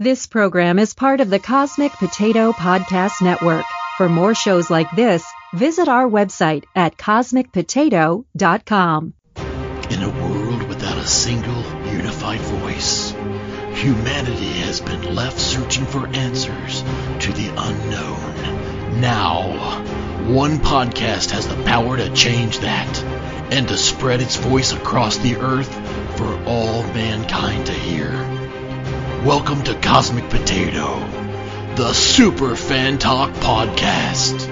This program is part of the Cosmic Potato Podcast Network. For more shows like this, visit our website at cosmicpotato.com. In a world without a single unified voice, humanity has been left searching for answers to the unknown. Now, one podcast has the power to change that and to spread its voice across the earth for all mankind to hear. Welcome to Cosmic Potato, the Super Fan Talk Podcast.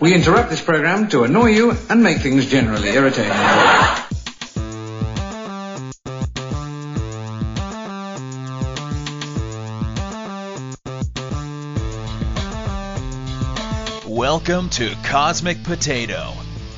We interrupt this program to annoy you and make things generally irritating. Welcome to Cosmic Potato,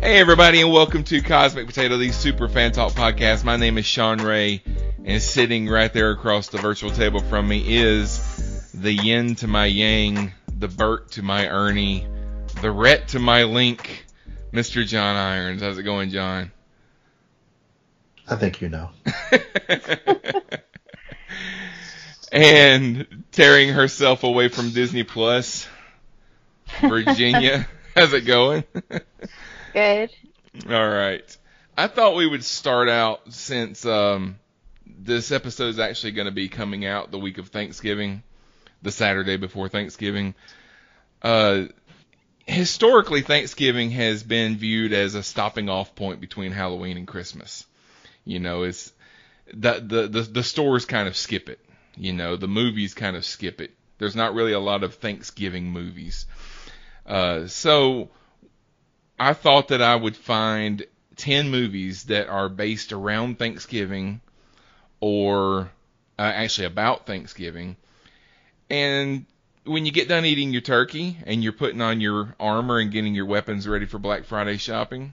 Hey everybody and welcome to Cosmic Potato, the Super Fan Talk podcast. My name is Sean Ray and sitting right there across the virtual table from me is the yin to my yang, the Bert to my Ernie, the Rhett to my Link, Mr. John Irons. How's it going, John? I think you know. and tearing herself away from Disney Plus, Virginia. How's it going? Good. All right. I thought we would start out since um, this episode is actually going to be coming out the week of Thanksgiving, the Saturday before Thanksgiving. Uh, historically, Thanksgiving has been viewed as a stopping off point between Halloween and Christmas. You know, it's the the the, the stores kind of skip it. You know, the movies kind of skip it. There's not really a lot of Thanksgiving movies. Uh, so I thought that I would find 10 movies that are based around Thanksgiving or uh, actually about Thanksgiving. And when you get done eating your turkey and you're putting on your armor and getting your weapons ready for Black Friday shopping,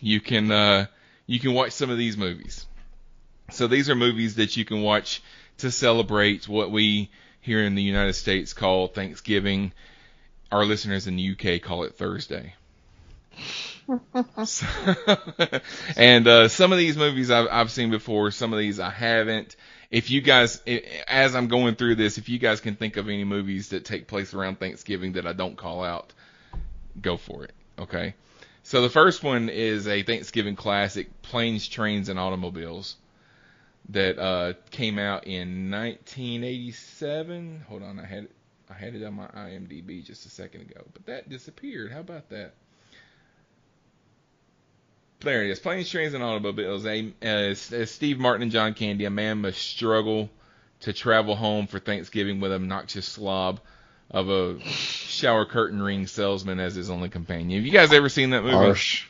you can uh, you can watch some of these movies. So these are movies that you can watch to celebrate what we here in the United States call Thanksgiving. Our listeners in the UK call it Thursday. And uh, some of these movies I've, I've seen before, some of these I haven't. If you guys, as I'm going through this, if you guys can think of any movies that take place around Thanksgiving that I don't call out, go for it. Okay. So the first one is a Thanksgiving classic, Planes, Trains, and Automobiles, that uh, came out in 1987. Hold on, I had it, I had it on my IMDb just a second ago, but that disappeared. How about that? There it is. Planes, Trains, and Automobiles. A, uh, S- uh, Steve Martin and John Candy. A man must struggle to travel home for Thanksgiving with an obnoxious slob of a shower curtain ring salesman as his only companion. Have you guys ever seen that movie? Harsh.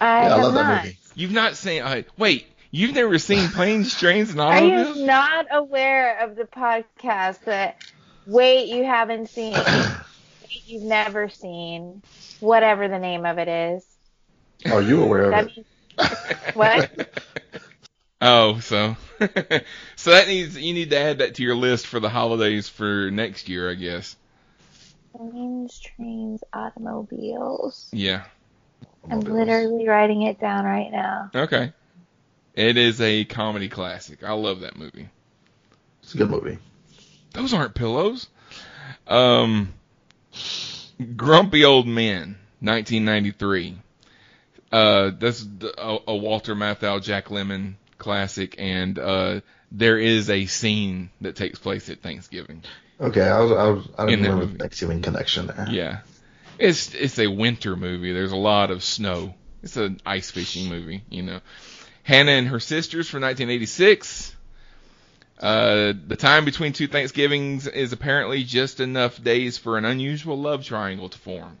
I, Yeah, I love not. that movie. You've not seen. Uh, wait, you've never seen Planes, Trains, and I Automobiles? am not aware of the podcast that wait you haven't seen, wait you've never seen, whatever the name of it is. Are you aware of That it? means what? Oh, so so that needs you need to add that to your list for the holidays for next year, I guess. Planes, trains, automobiles. Yeah. I'm literally writing it down right now. Okay. It is a comedy classic. I love that movie. It's a good movie. Those aren't pillows. Um, Grumpy Old Men, 1993. Uh, that's a, a Walter Matthau, Jack Lemmon classic, and uh, there is a scene that takes place at Thanksgiving. Okay, I was, I was, I didn't remember the Thanksgiving connection there. Yeah, it's it's a winter movie. There's a lot of snow. It's an ice fishing movie, you know. Hannah and her sisters from 1986. Uh, the time between two Thanksgivings is apparently just enough days for an unusual love triangle to form.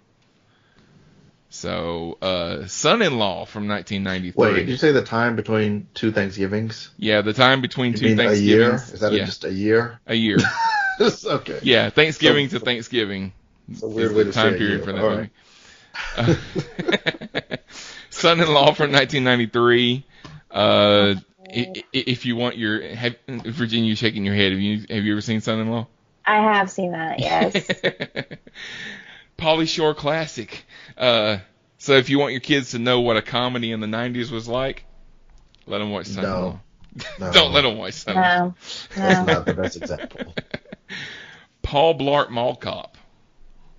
So, uh, Son-in-Law from 1993. Wait, did you say the time between two Thanksgivings? yeah, the time between You two mean a Thanksgivings. year? Is that yeah, just a year? a year. okay. Yeah, Thanksgiving So- to Thanksgiving. It's a weird is way the to time say it, period yeah, for that all movie. Uh, Son-in-Law from 1993. Uh, i- i- if you want your have, Virginia, you shaking your head. Have you have you ever seen Son-in-Law? I have seen that. Yes. Pauly Shore classic. Uh, so if you want your kids to know what a comedy in the 90s was like, let them watch Son-in-Law. No. Don't let them watch Son-in-Law. no. That's No. not the best example. Paul Blart Mall Cop.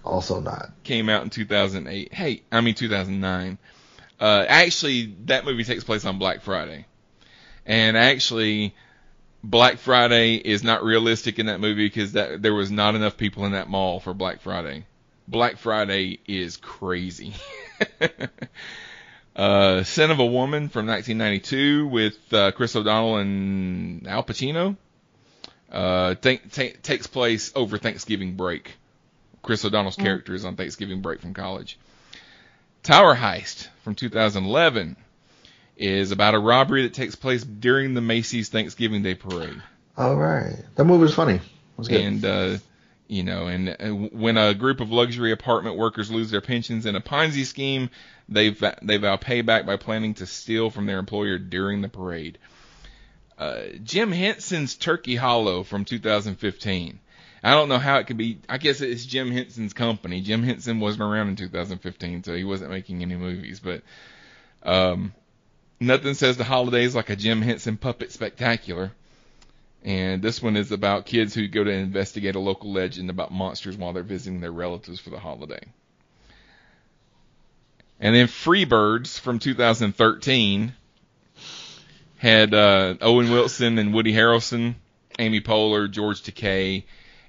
Also not. came out in 2008. Hey, I mean 2009. Uh, actually, that movie takes place on Black Friday, and actually, Black Friday is not realistic in that movie because that there was not enough people in that mall for Black Friday. Black Friday is crazy. uh, Scent of a Woman from 1992 with uh, Chris O'Donnell and Al Pacino. Uh, take, take, takes place over Thanksgiving break. Chris O'Donnell's character is on Thanksgiving break from college. Tower Heist from 2011 is about a robbery that takes place during the Macy's Thanksgiving Day Parade. All right. That movie was funny. It was good. And, uh, you know, and uh, when a group of luxury apartment workers lose their pensions in a Ponzi scheme, they they vow payback by planning to steal from their employer during the parade. Uh, Jim Henson's Turkey Hollow from 2015. I don't know how it could be. I guess it's Jim Henson's company. Jim Henson wasn't around in 2015, so he wasn't making any movies. But um, nothing says the holidays like a Jim Henson puppet spectacular. And this one is about kids who go to investigate a local legend about monsters while they're visiting their relatives for the holiday. And then Freebirds from 2013 had uh, Owen Wilson and Woody Harrelson, Amy Poehler, George Takei,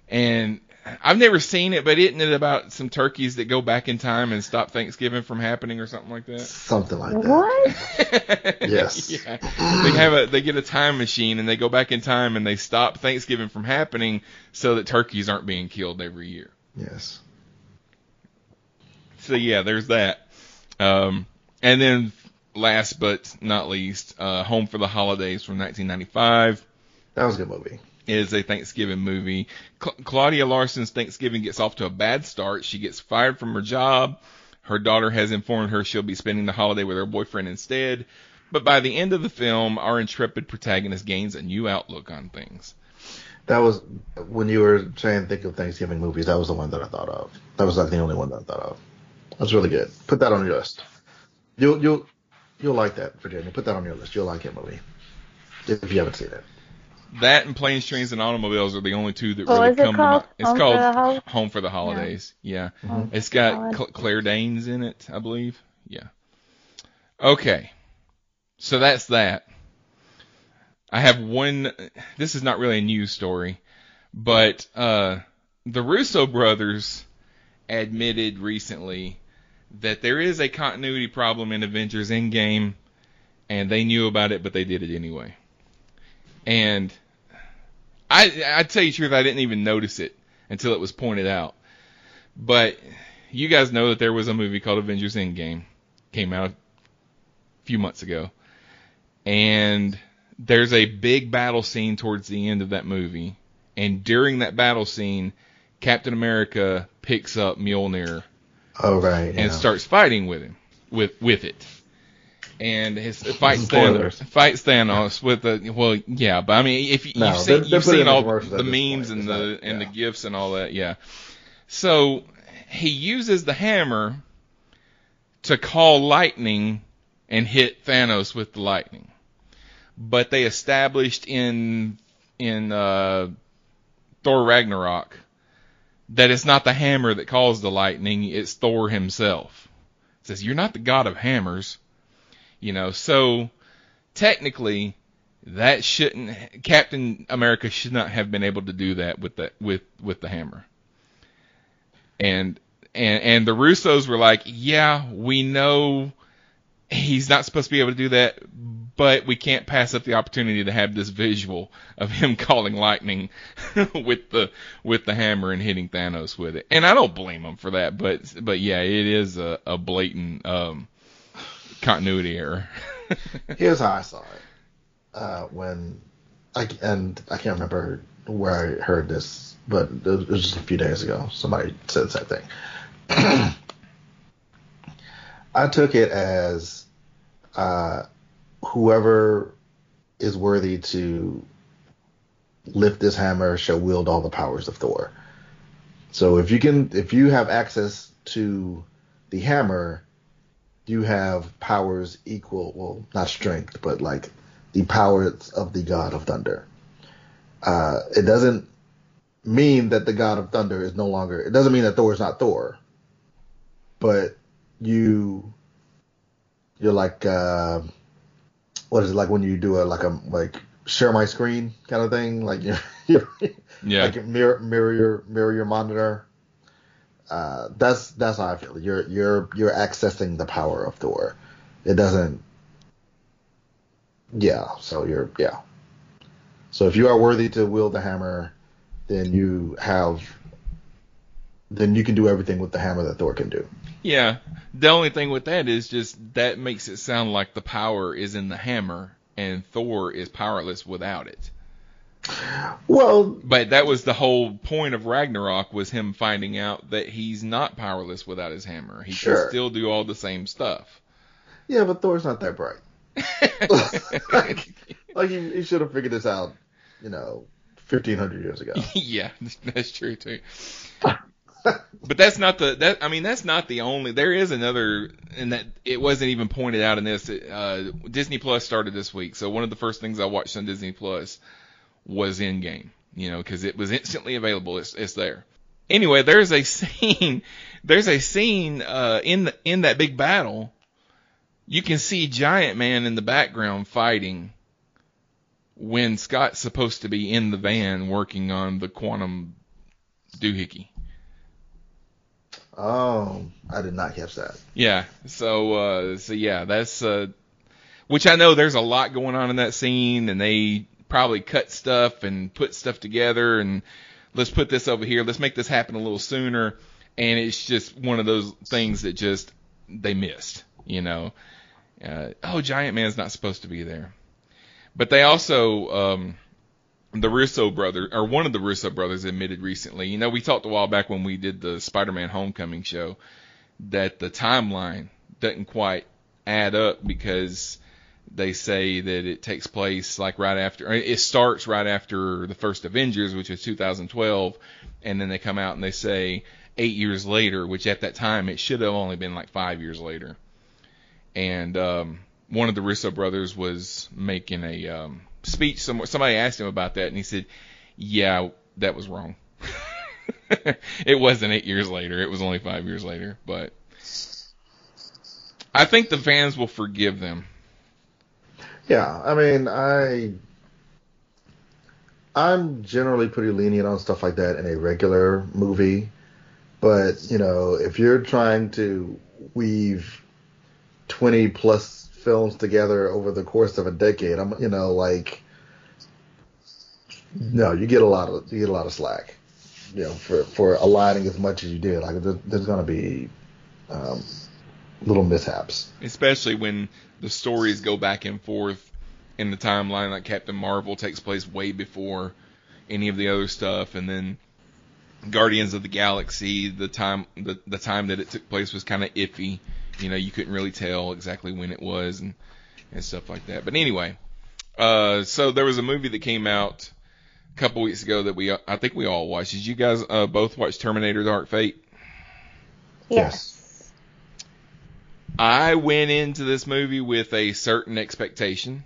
and I've never seen it, but isn't it about some turkeys that go back in time and stop Thanksgiving from happening or something like that? Something like that. What? Yes. yeah. They have a they get a time machine and they go back in time and they stop Thanksgiving from happening so that turkeys aren't being killed every year. Yes. So yeah, there's that. Um, and then last but not least, uh, Home for the Holidays from 1995 That was a good movie. Is a Thanksgiving movie. Cla Claudia Larson's Thanksgiving gets off to a bad start. She gets fired from her job. Her daughter has informed her she'll be spending the holiday with her boyfriend instead. But by the end of the film, our intrepid protagonist gains a new outlook on things. That was when you were saying think of Thanksgiving movies. That was the one that I thought of. That was like the only one that I thought of. That's really good. Put that on your list. You'll you'll you'll like that, Virginia. Put that on your list. You'll like that movie if you haven't seen it. That and Planes, Trains, and Automobiles are the only two that What really was it come called? to mind. It's Home called the Home for the Holidays. Yeah. Home It's for the got Cl- Claire Danes in it, I believe. Yeah. Okay. So that's that. I have one. This is not really a news story, but uh, the Russo brothers admitted recently that there is a continuity problem in Avengers Endgame, and they knew about it, but they did it anyway. And I, I tell you the truth, I didn't even notice it until it was pointed out. But you guys know that there was a movie called Avengers Endgame, came out a few months ago, and there's a big battle scene towards the end of that movie, and during that battle scene, Captain America picks up Mjolnir Oh right. Yeah. and starts fighting with him, with with it, and his fight. Thanos, fights Thanos with the well, yeah, but I mean, if you, No, you've they're- seen they're you've seen the all the memes and the not- and the yeah. gifs and all that, yeah. So he uses the hammer to call lightning and hit Thanos with the lightning, but they established in in uh, Thor Ragnarok that it's not the hammer that calls the lightning, it's Thor himself. It says, You're not the god of hammers. You know, so technically that shouldn't Captain America should not have been able to do that with the with with the hammer. And and and the Russos were like, Yeah, we know he's not supposed to be able to do that, but we can't pass up the opportunity to have this visual of him calling lightning with the with the hammer and hitting Thanos with it. And I don't blame him for that, but but yeah, it is a, a blatant um, continuity error. Here's how I saw it. Uh, when I and I can't remember where I heard this but it was just a few days ago. Somebody said same thing. I took it as uh, whoever is worthy to lift this hammer shall wield all the powers of Thor. So if you can, if you have access to the hammer, you have powers equal, well, not strength, but like the powers of the god of thunder. Uh, it doesn't mean that the god of thunder is no longer, it doesn't mean that Thor is not Thor, but you, you're like, uh, what is it like when you do a, like a, like share my screen kind of thing? Like you Yeah. like mirror, mirror your, mirror your monitor. Uh, that's, that's how I feel. You're, you're, you're accessing the power of Thor. It doesn't, yeah, so you're, yeah. So if you are worthy to wield the hammer, then you have, then you can do everything with the hammer that Thor can do. Yeah. The only thing with that is just that makes it sound like the power is in the hammer and Thor is powerless without it. Well, But that was the whole point of Ragnarok was him finding out that he's not powerless without his hammer. He Sure. can still do all the same stuff. yeah, but Thor's not that bright. like, like he, he should have figured this out, you know, fifteen hundred years ago. yeah, that's true too. but that's not the that I mean that's not the only. There is another, and that it wasn't even pointed out in this. Uh, Disney Plus started this week, so one of the first things I watched on Disney Plus was Endgame. You know, because it was instantly available. It's it's there. Anyway, there's a scene. There's a scene uh, in the in that big battle. You can see Giant Man in the background fighting when Scott's supposed to be in the van working on the quantum doohickey. Oh, I did not catch that. Yeah. So uh so yeah, that's uh which I know there's a lot going on in that scene and they probably cut stuff and put stuff together and let's put this over here, let's make this happen a little sooner and it's just one of those things that just they missed, you know. Uh, oh, Giant Man's not supposed to be there. But they also um the Russo brother or one of the Russo brothers admitted recently. You know, we talked a while back when we did the Spider-Man Homecoming show that the timeline doesn't quite add up because they say that it takes place like right after it starts right after the first Avengers, which was 2012, and then they come out and they say eight years later, which at that time it should have only been like five years later. And um, one of the Russo brothers was making a um, speech somewhere. Somebody asked him about that, and he said, "Yeah, that was wrong. it wasn't eight years later. It was only five years later." But I think the fans will forgive them. Yeah, I mean, I I'm generally pretty lenient on stuff like that in a regular movie, but you know, if you're trying to weave 20 plus films together over the course of a decade, I'm you know like no, you get a lot of you get a lot of slack, you know, for for aligning as much as you did. Like there, there's gonna be um, little mishaps. especially when the stories go back and forth in the timeline like Captain Marvel takes place way before any of the other stuff and then Guardians of the Galaxy the time the, the time that it took place was kind of iffy. You know you couldn't really tell exactly when it was and and stuff like that. But anyway uh so there was a movie that came out a couple weeks ago that we I think we all watched. Did you guys uh, both watch Terminator Dark Fate? Yes. I went into this movie with a certain expectation.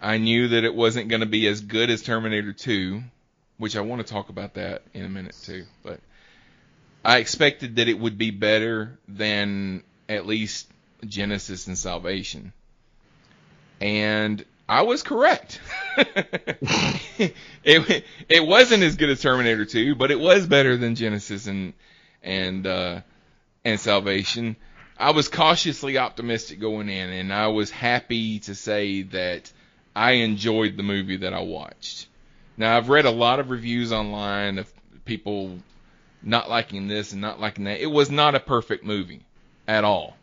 I knew that it wasn't going to be as good as Terminator 2, which I want to talk about that in a minute too. But I expected that it would be better than at least Genisys and Salvation. And I was correct. it it wasn't as good as Terminator 2, but it was better than Genisys and and uh and Salvation. I was cautiously optimistic going in, and I was happy to say that I enjoyed the movie that I watched. Now, I've read a lot of reviews online of people not liking this and not liking that. It was not a perfect movie at all.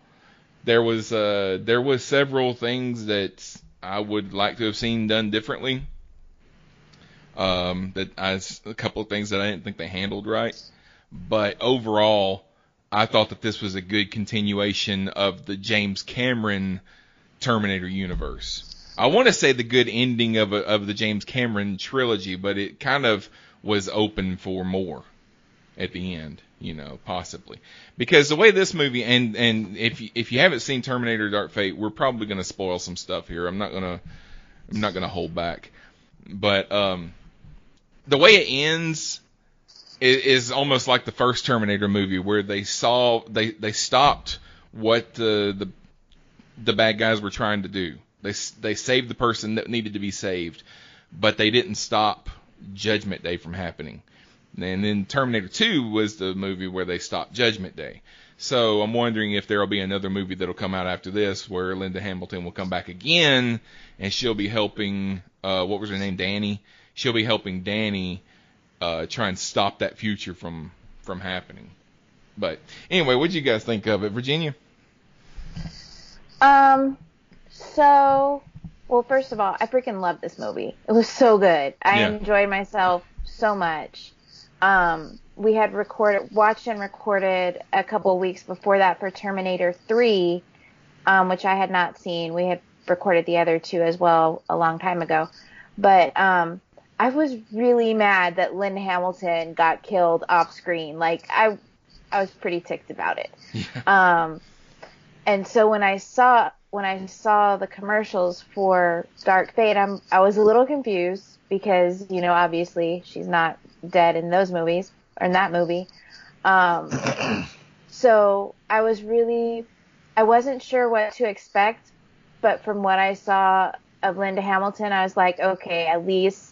There was uh, there was several things that I would like to have seen done differently. Um, that I a couple of things that I didn't think they handled right, but overall, I thought that this was a good continuation of the James Cameron Terminator universe. I want to say the good ending of a, of the James Cameron trilogy, but it kind of was open for more at the end, you know, possibly. Because the way this movie and and if you, if you haven't seen Terminator Dark Fate, we're probably going to spoil some stuff here. I'm not going to I'm not to hold back. But um the way it ends is, is almost like the first Terminator movie where they saw they they stopped what the the the bad guys were trying to do. They they saved the person that needed to be saved, but they didn't stop Judgment Day from happening. And then Terminator 2 was the movie where they stopped Judgment Day. So I'm wondering if there will be another movie that'll come out after this where Linda Hamilton will come back again and she'll be helping uh what was her name Danny. She'll be helping Danny uh try and stop that future from from happening. But anyway, what did you guys think of it, Virginia? Um, so, well, first of all, I freaking love this movie. It was so good. I Yeah. enjoyed myself so much. Um, we had recorded, watched and recorded a couple of weeks before that for Terminator 3, um, which I had not seen. We had recorded the other two as well a long time ago. But um, I was really mad that Lynn Hamilton got killed off screen. Like I, I was pretty ticked about it. Um, and so when I saw when I saw the commercials for Dark Fate, I'm I was a little confused because you know obviously she's not dead in those movies or in that movie. Um, so I was really I wasn't sure what to expect, but from what I saw of Linda Hamilton, I was like, okay, at least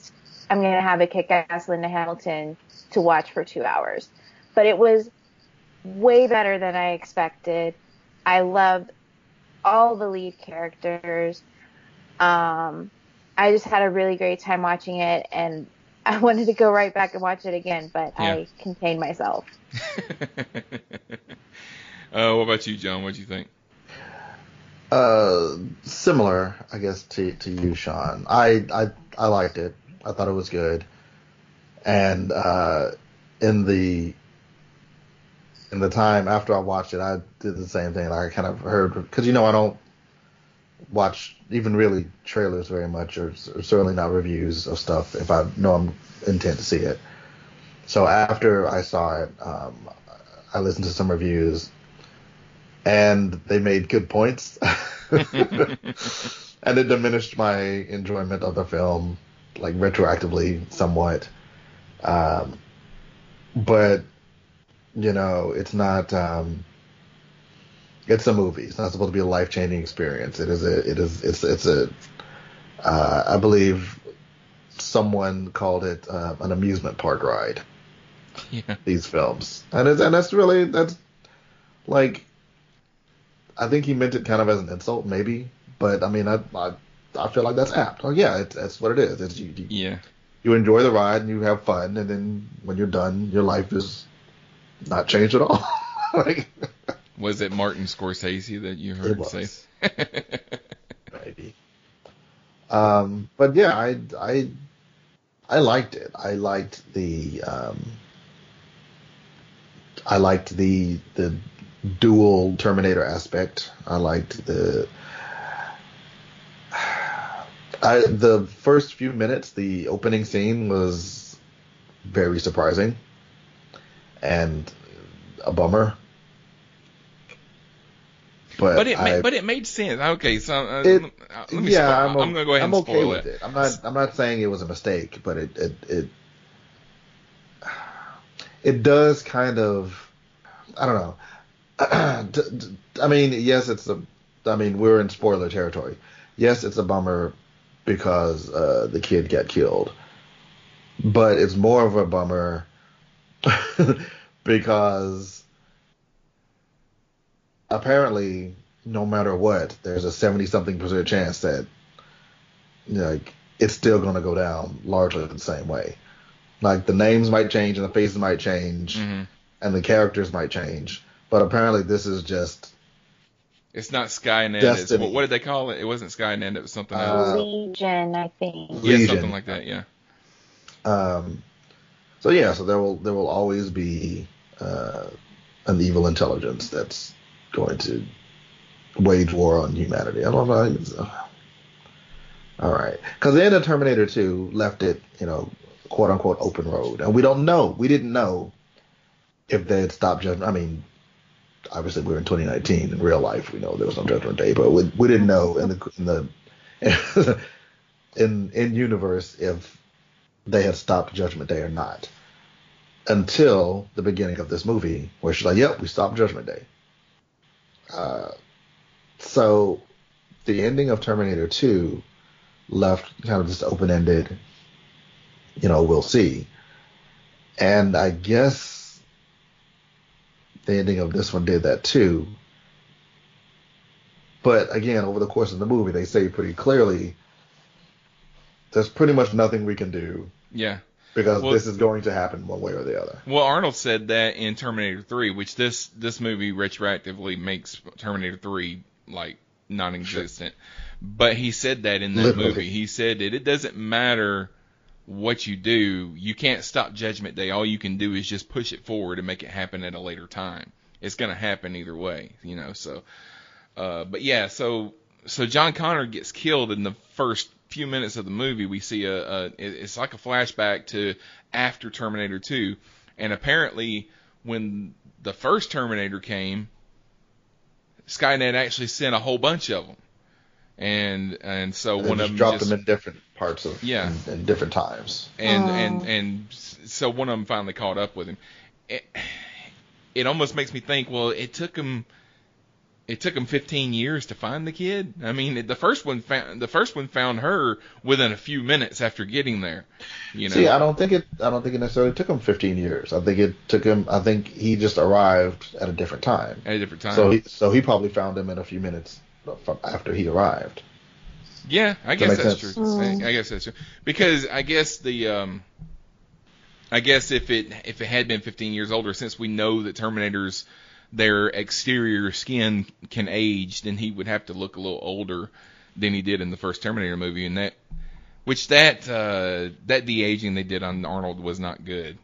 I'm gonna have a kick-ass Linda Hamilton to watch for two hours. But it was way better than I expected. I loved all the lead characters. Um, I just had a really great time watching it, and I wanted to go right back and watch it again, but Yeah. I contained myself. uh, what about you, John? What do you think? Uh, similar, I guess, to to you, Sean. I I I liked it. I thought it was good, and uh, in the in the time after I watched it, I did the same thing. I kind of heard because you know I don't watch even really trailers very much, or, or certainly not reviews of stuff if I know I'm intent to see it. So after I saw it, um, I listened to some reviews, and they made good points, and it diminished my enjoyment of the film, like retroactively somewhat. Um, but you know, it's not. Um, it's a movie. It's not supposed to be a life changing experience. It is a. It is. It's. It's a. Uh, I believe someone called it uh, an amusement park ride. Yeah. These films, and it's and that's really that's like. I think he meant it kind of as an insult, maybe, but I mean, I I, I feel like that's apt. Oh yeah, it's, that's what it is. It's you, you Yeah. you enjoy the ride and you have fun, and then when you're done, your life is not changed at all. like Was it Martin Scorsese that you heard It say? maybe. Um, but yeah, I I I liked it. I liked the um, I liked the the dual Terminator aspect. I liked the I the first few minutes, the opening scene was very surprising and a bummer. But, But it I, ma- but it made sense. Okay, so uh, It- let me yeah, spoil- I'm, o- I'm gonna go ahead I'm and okay spoil with it. it. I'm not. I'm not saying it was a mistake, but it it it it does kind of. I don't know. I mean, yes, it's a. I mean, we're in spoiler territory. Yes, it's a bummer because uh, the kid got killed, but it's more of a bummer because apparently, no matter what, there's a 70 something percent chance that you know, like it's still going to go down largely the same way. Like the names might change and the faces might change Mhm. and the characters might change, but apparently this is just It's not Skynet. It's, what, what did they call it? It wasn't Skynet. It was something Uh, else. Legion, I think. yeah, Legion. something like that. Yeah. Um, so yeah, so there will there will always be uh, an evil intelligence that's going to wage war on humanity. I don't know. Uh, all right, because the end of Terminator 2 left it, you know, quote unquote open road, and we don't know. We didn't know if they had stopped judgment. I mean, obviously we were in 2019 in real life. We know there was no Judgment Day, but we, we didn't know in the in the in in universe if they had stopped Judgment Day or not until the beginning of this movie, where she's like, "Yep, we stopped Judgment Day." Uh, so the ending of Terminator 2 left kind of just open ended. You know, we'll see. And I guess the ending of this one did that too. But again, over the course of the movie, they say pretty clearly there's pretty much nothing we can do. Yeah. Because Well- this is going to happen one way or the other. Well, Arnold said that in Terminator 3, which this this movie retroactively makes Terminator 3 like non-existent. But he said that in that Literally. movie. He said that it doesn't matter what you do, you can't stop Judgment Day. All you can do is just push it forward and make it happen at a later time. It's going to happen either way, you know. So, uh, but yeah, so so John Connor gets killed in the first few minutes of the movie. We see a, a it's like a flashback to after Terminator 2, and apparently when the first Terminator came, Skynet actually sent a whole bunch of them, and and so And one they of them dropped just them in different parts of Yeah. in, in different times. and Aw. and and so one of them finally caught up with him. It, it almost makes me think, well, it took him it took him 15 years to find the kid. I mean, the first one found the first one found her within a few minutes after getting there. You know, See, I don't think it. I don't think it necessarily took him 15 years. I think it took him. I think he just arrived at a different time. at a different time. So he, so he probably found him in a few minutes from after he arrived. Yeah, I guess that's sense. true. I, I guess that's true. Because I guess the um I guess if it if it had been 15 years older since we know that Terminators their exterior skin can age, then he would have to look a little older than he did in the first Terminator movie and that which that uh that de-aging they did on Arnold was not good.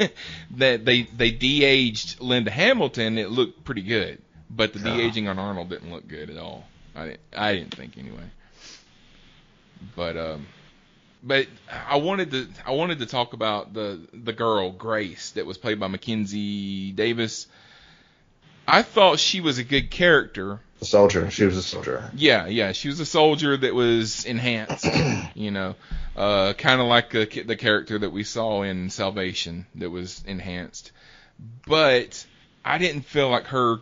that they they de-aged Linda Hamilton, it looked pretty good, but the Yeah. de-aging on Arnold didn't look good at all. I didn't, I didn't think anyway. But um, but I wanted to I wanted to talk about the the girl Grace that was played by Mackenzie Davis. I thought she was a good character. The soldier. She was a soldier. Yeah, yeah, she was a soldier that was enhanced, you know, uh, kind of like the, the character that we saw in Salvation that was enhanced. But I didn't feel like her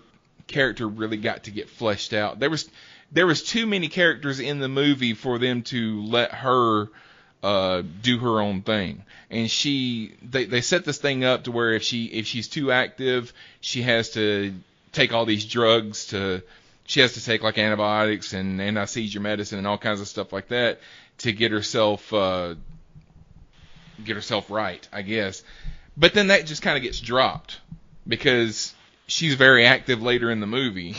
character really got to get fleshed out. There was there was too many characters in the movie for them to let her uh, do her own thing. And she they they set this thing up to where if she if she's too active, she has to take all these drugs to she has to take like antibiotics and anti-seizure medicine and all kinds of stuff like that to get herself uh get herself right, I guess. But then that just kind of gets dropped because she's very active later in the movie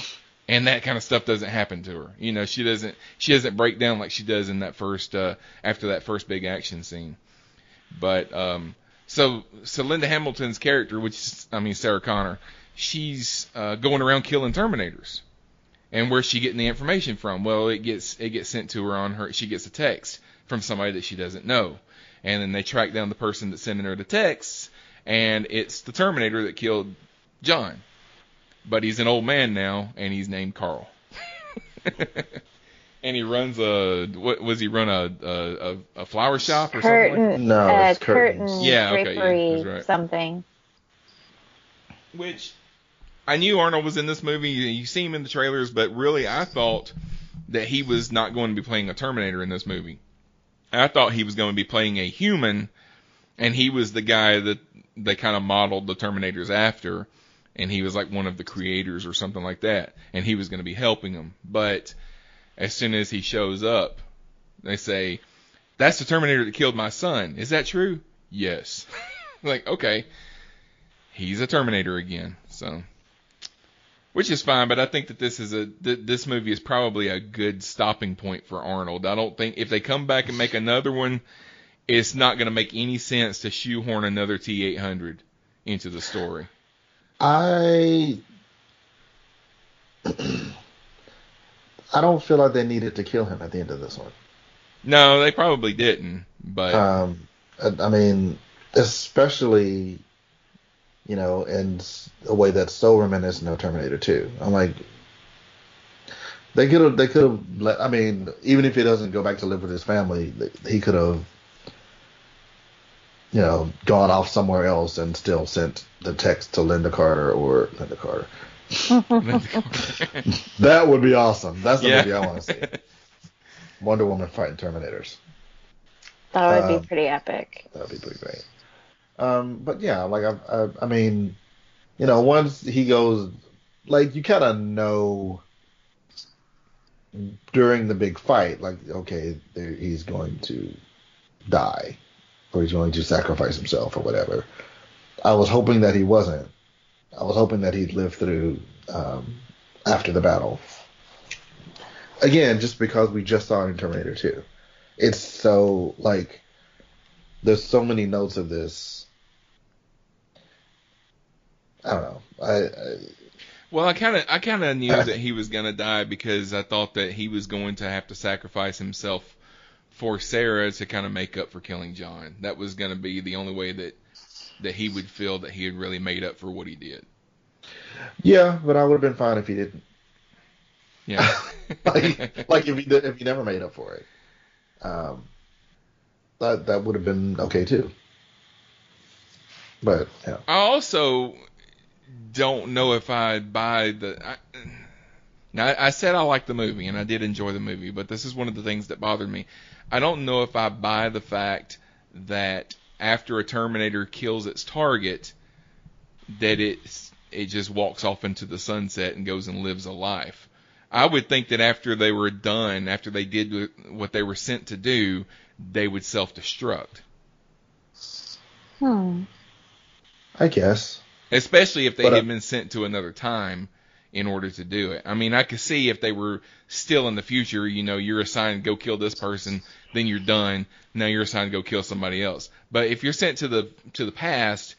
and that kind of stuff doesn't happen to her. You know, she doesn't she doesn't break down like she does in that first uh after that first big action scene. But um so so Linda Hamilton's character, which is, I mean Sarah Connor, she's uh going around killing terminators. And where's she getting the information from? Well, it gets it gets sent to her on her she gets a text from somebody that she doesn't know. And then they track down the person that's sending her the texts and it's the Terminator that killed John. But he's an old man now and he's named Carl. and he runs a what was he run a a, a, a flower shop or something? Like Curtain, No, uh, it's curtains. curtain Yeah, okay, drapery, that's right. something. Which I knew Arnold was in this movie. You, you see him in the trailers, but really I thought that he was not going to be playing a Terminator in this movie. I thought he was going to be playing a human, and he was the guy that they kind of modeled the Terminators after, and he was like one of the creators or something like that, and he was going to be helping him. But as soon as he shows up, they say, "That's the Terminator that killed my son." Is that true? Yes. like okay, he's a Terminator again. So, which is fine, but I think that this is a th- this movie is probably a good stopping point for Arnold. I don't think if they come back and make another one it's not going to make any sense to shoehorn another T800 into the story. I I don't feel like they needed to kill him at the end of this one. No, they probably didn't. But Um, I, I mean, especially you know, in a way that's so reminiscent of Terminator 2. I'm like, they could have, they could have let. I mean, even if he doesn't go back to live with his family, he could have, you know, gone off somewhere else and still sent the text to Linda Carter or Lynda Carter. That would be awesome. That's the Yeah. movie I want to see. Wonder Woman fighting Terminators. That would Um, be pretty epic. That'd be pretty great. Um, but yeah, like I, I, I mean, you know, once he goes, like you kind of know during the big fight, like okay, there, he's going to die, or he's going to sacrifice himself, or whatever. I was hoping that he wasn't. I was hoping that he'd live through um, after the battle. Again, just because we just saw it in Terminator 2. It's so like there's so many notes of this. I don't know. I, I Well, I kind of I kind of knew that he was gonna die because I thought that he was going to have to sacrifice himself for Sarah to kind of make up for killing John. That was gonna be the only way that that he would feel that he had really made up for what he did. yeah, but I would have been fine if he didn't. Yeah. like, like if he did, if he never made up for it, um, that that would have been okay too. But yeah, I also don't know if I'd buy the. I, now I said I liked the movie and I did enjoy the movie, but this is one of the things that bothered me. I don't know if I buy the fact that after a Terminator kills its target, that it it just walks off into the sunset and goes and lives a life. I would think that after they were done, after they did what they were sent to do, they would self-destruct. Hmm. I guess. especially if they But, uh, had been sent to another time in order to do it. I mean, I could see if they were still in the future, you know, you're assigned to go kill this person, then you're done. Now you're assigned to go kill somebody else. But if you're sent to the to the past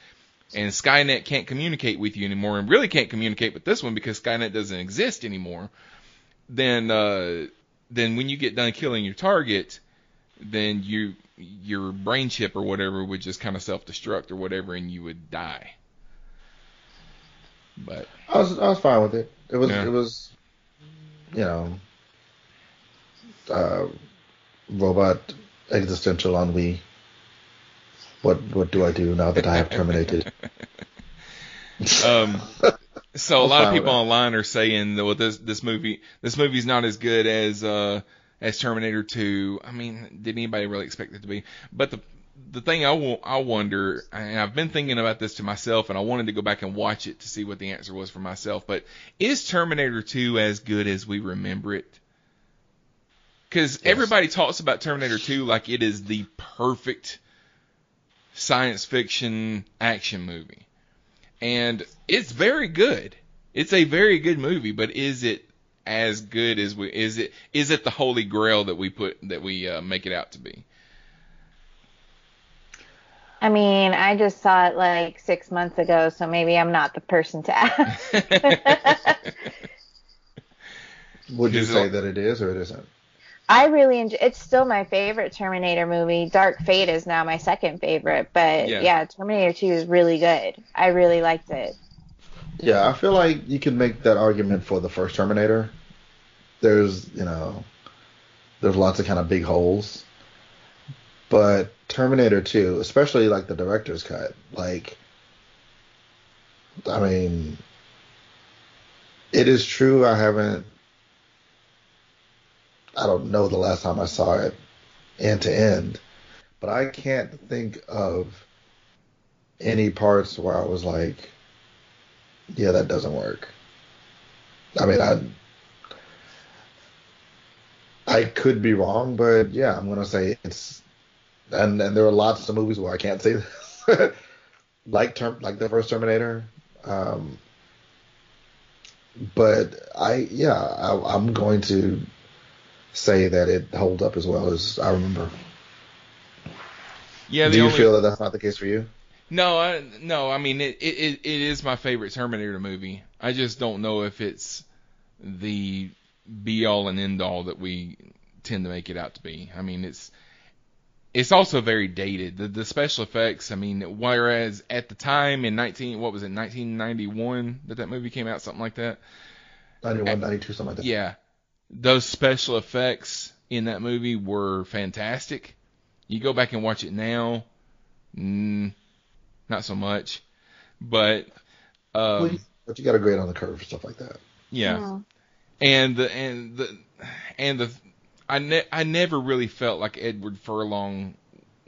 and Skynet can't communicate with you anymore and really can't communicate with this one because Skynet doesn't exist anymore, then uh then when you get done killing your target, then you your brain chip or whatever would just kind of self-destruct or whatever and you would die. But I was I was fine with it. It was Yeah. it was, you know, uh, robot existential ennui. What what do I do now that I have terminated? um, so a lot of people online are saying that well, this this movie this movie's not as good as uh as Terminator 2. I mean, did anybody really expect it to be? But the the thing I I wonder, and I've been thinking about this to myself, and I wanted to go back and watch it to see what the answer was for myself. But is Terminator 2 as good as we remember it? Because everybody talks about Terminator 2 like it is the perfect science fiction action movie and it's very good. It's a very good movie, but is it as good as we? Is it is it the holy grail that we put that we uh, make it out to be? I mean, I just saw it like six months ago, so maybe I'm not the person to ask. Would you say that it is or it isn't? I really enjoy. It's still my favorite Terminator movie. Dark Fate is now my second favorite, but Yeah. yeah, Terminator 2 is really good. I really liked it. Yeah, I feel like you can make that argument for the first Terminator. There's, you know, there's lots of kind of big holes. But Terminator 2, especially like the director's cut, like, I mean, it is true I haven't, I don't know the last time I saw it end to end, but I can't think of any parts where I was like, yeah, that doesn't work. I mean, I I could be wrong, but yeah, I'm gonna say it's and and there are lots of movies where I can't say this, like term like the first Terminator. Um, but I yeah, I, I'm going to say that it holds up as well as I remember. Yeah, Do you only, feel that that's not the case for you? No, I, no. I mean, it, it it is my favorite Terminator movie. I just don't know if it's the be all and end all that we tend to make it out to be. I mean, it's it's also very dated. The the special effects. I mean, whereas at the time in 19 what was it 1991 that that movie came out, something like that. 91, 92, something like that. Yeah, those special effects in that movie were fantastic. You go back and watch it now, mm, not so much, but um, Well, but you got a grade on the curve and stuff like that. yeah, Mm. and the and the and the I ne- I never really felt like Edward Furlong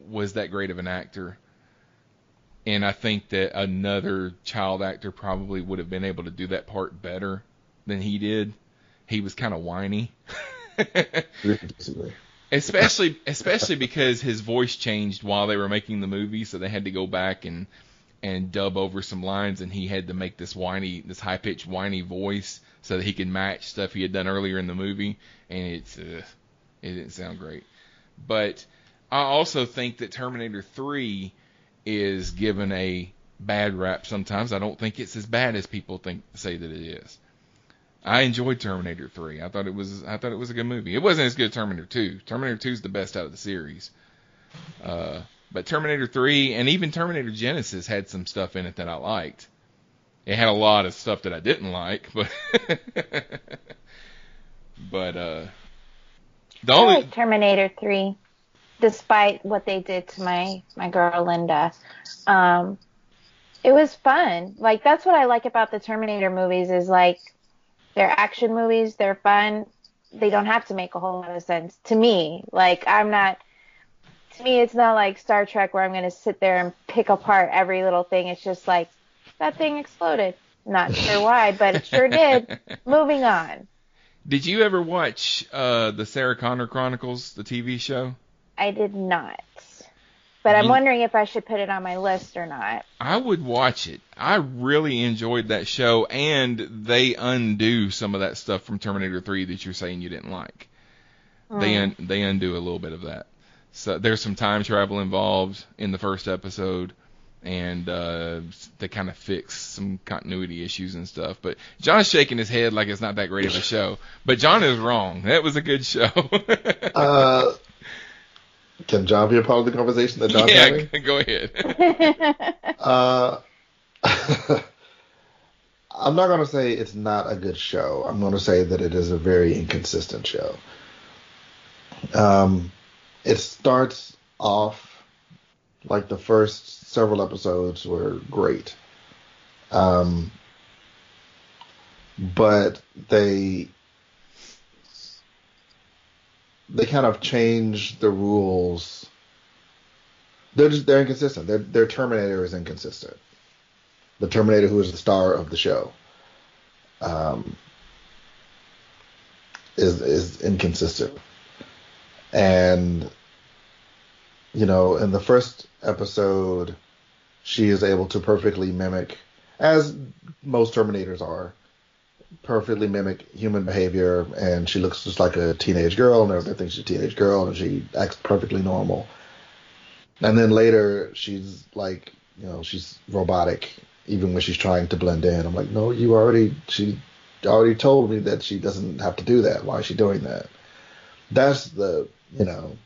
was that great of an actor. And I think that another child actor probably would have been able to do that part better than he did. He was kind of whiny. Agree to disagree. especially especially because his voice changed while they were making the movie, so they had to go back and and dub over some lines, and he had to make this whiny, this high pitched whiny voice so that he could match stuff he had done earlier in the movie, and it's uh, it didn't sound great. But I also think that Terminator 3 is given a bad rap sometimes. I don't think it's as bad as people think say that it is. I enjoyed Terminator 3. I thought it was I thought it was a good movie. It wasn't as good as Terminator 2. Terminator 2 is the best out of the series. Uh, but Terminator 3 and even Terminator Genisys had some stuff in it that I liked. It had a lot of stuff that I didn't like, but but uh the I like Terminator 3, despite what they did to my my girl Linda. Um, it was fun. Like that's what I like about the Terminator movies is like they're action movies. They're fun. They don't have to make a whole lot of sense to me. Like I'm not. To me, it's not like Star Trek where I'm going to sit there and pick apart every little thing. It's just like that thing exploded. Not sure why, but it sure did. Moving on. Did you ever watch uh the Sarah Connor Chronicles, the TV show? I did not. But I'm wondering if I should put it on my list or not. I would watch it. I really enjoyed that show, and they undo some of that stuff from Terminator 3 that you're saying you didn't like. They Mm. un- they undo a little bit of that. So there's some time travel involved in the first episode, and uh, they kind of fix some continuity issues and stuff. But John's shaking his head like it's not that great of a show. But John is wrong. That was a good show. Uh, can John be a part of the conversation that John's yeah, having? go ahead. Uh, I'm not going to say it's not a good show. I'm going to say that it is a very inconsistent show. Um, it starts off like the first several episodes were great. Um, but they they kind of change the rules. They're just they're inconsistent. Their their Terminator is inconsistent. The Terminator, who is the star of the show, um, is is inconsistent. And you know, in the first episode, she is able to perfectly mimic, as most Terminators are, perfectly mimic human behavior, and she looks just like a teenage girl, and everybody thinks she's a teenage girl, and she acts perfectly normal. And then later, she's like, you know, she's robotic, even when she's trying to blend in. I'm like, no, you already, she already told me that she doesn't have to do that. Why is she doing that? That's the, you know,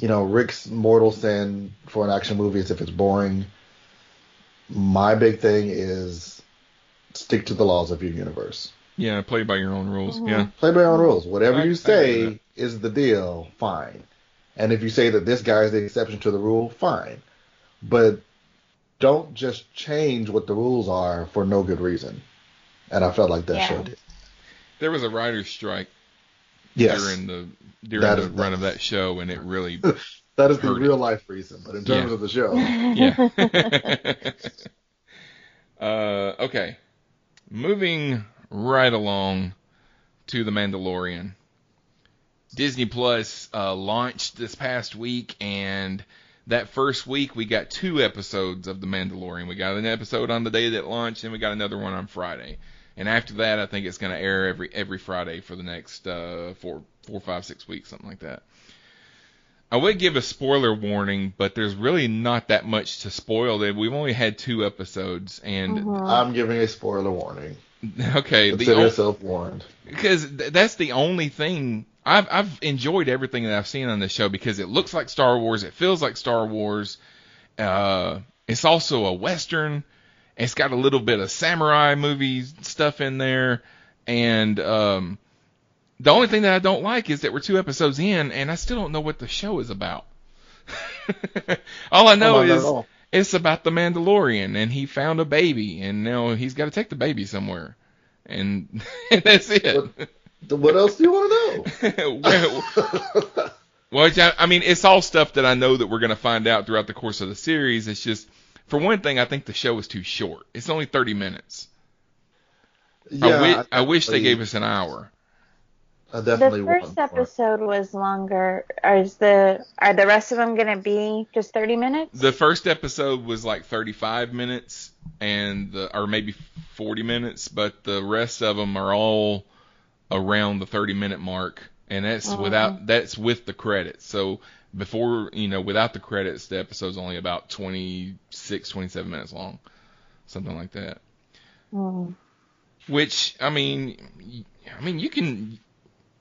you know, Rick's mortal sin for an action movie is if it's boring. My big thing is stick to the laws of your universe. yeah, play by your own rules. Mm-hmm. Yeah. Play by your own rules. Whatever I- I you say is the deal, fine. And if you say that this guy is the exception to the rule, fine. But don't just change what the rules are for no good reason. And I felt like that Yeah. show did. There was a writer's strike Yes. during the during That the is- run of that show, and it really That is the Heard it. real life reason. But in terms Yeah. of the show, yeah. uh, okay, moving right along to the Mandalorian. Disney Plus uh, launched this past week, and that first week we got two episodes of the Mandalorian. We got an episode on the day that launched, and we got another one on Friday. And after that, I think it's going to air every every Friday for the next uh, four, four, five, six weeks, something like that. I would give a spoiler warning, but there's really not that much to spoil. We've only had two episodes, and Mhm. I'm giving a spoiler warning. okay, the Consider o- yourself warned. because th- that's the only thing I've I've enjoyed everything that I've seen on this show because it looks like Star Wars, it feels like Star Wars. Uh, it's also a western. It's got a little bit of samurai movie stuff in there, and um, the only thing that I don't like is that we're two episodes in, and I still don't know what the show is about. all I know Oh, is it's about the Mandalorian, and he found a baby, and now he's got to take the baby somewhere, and, that's it. What else do you want to know? well, well, I I mean, it's all stuff that I know that we're going to find out throughout the course of the series. It's just, for one thing, I think the show is too short. It's only 30 minutes. I, yeah, wi- I wish they gave us an hour. I The definitely first want more. episode was longer. Are is the are the rest of them gonna be just thirty minutes? The first episode was like 35 minutes, and the, or maybe 40 minutes, but the rest of them are all around the 30 minute mark, and that's Oh. without that's with the credits. So before you know, without the credits, the episode's only about 26, 27 minutes long, something like that. Mm. Which I mean, i mean you can.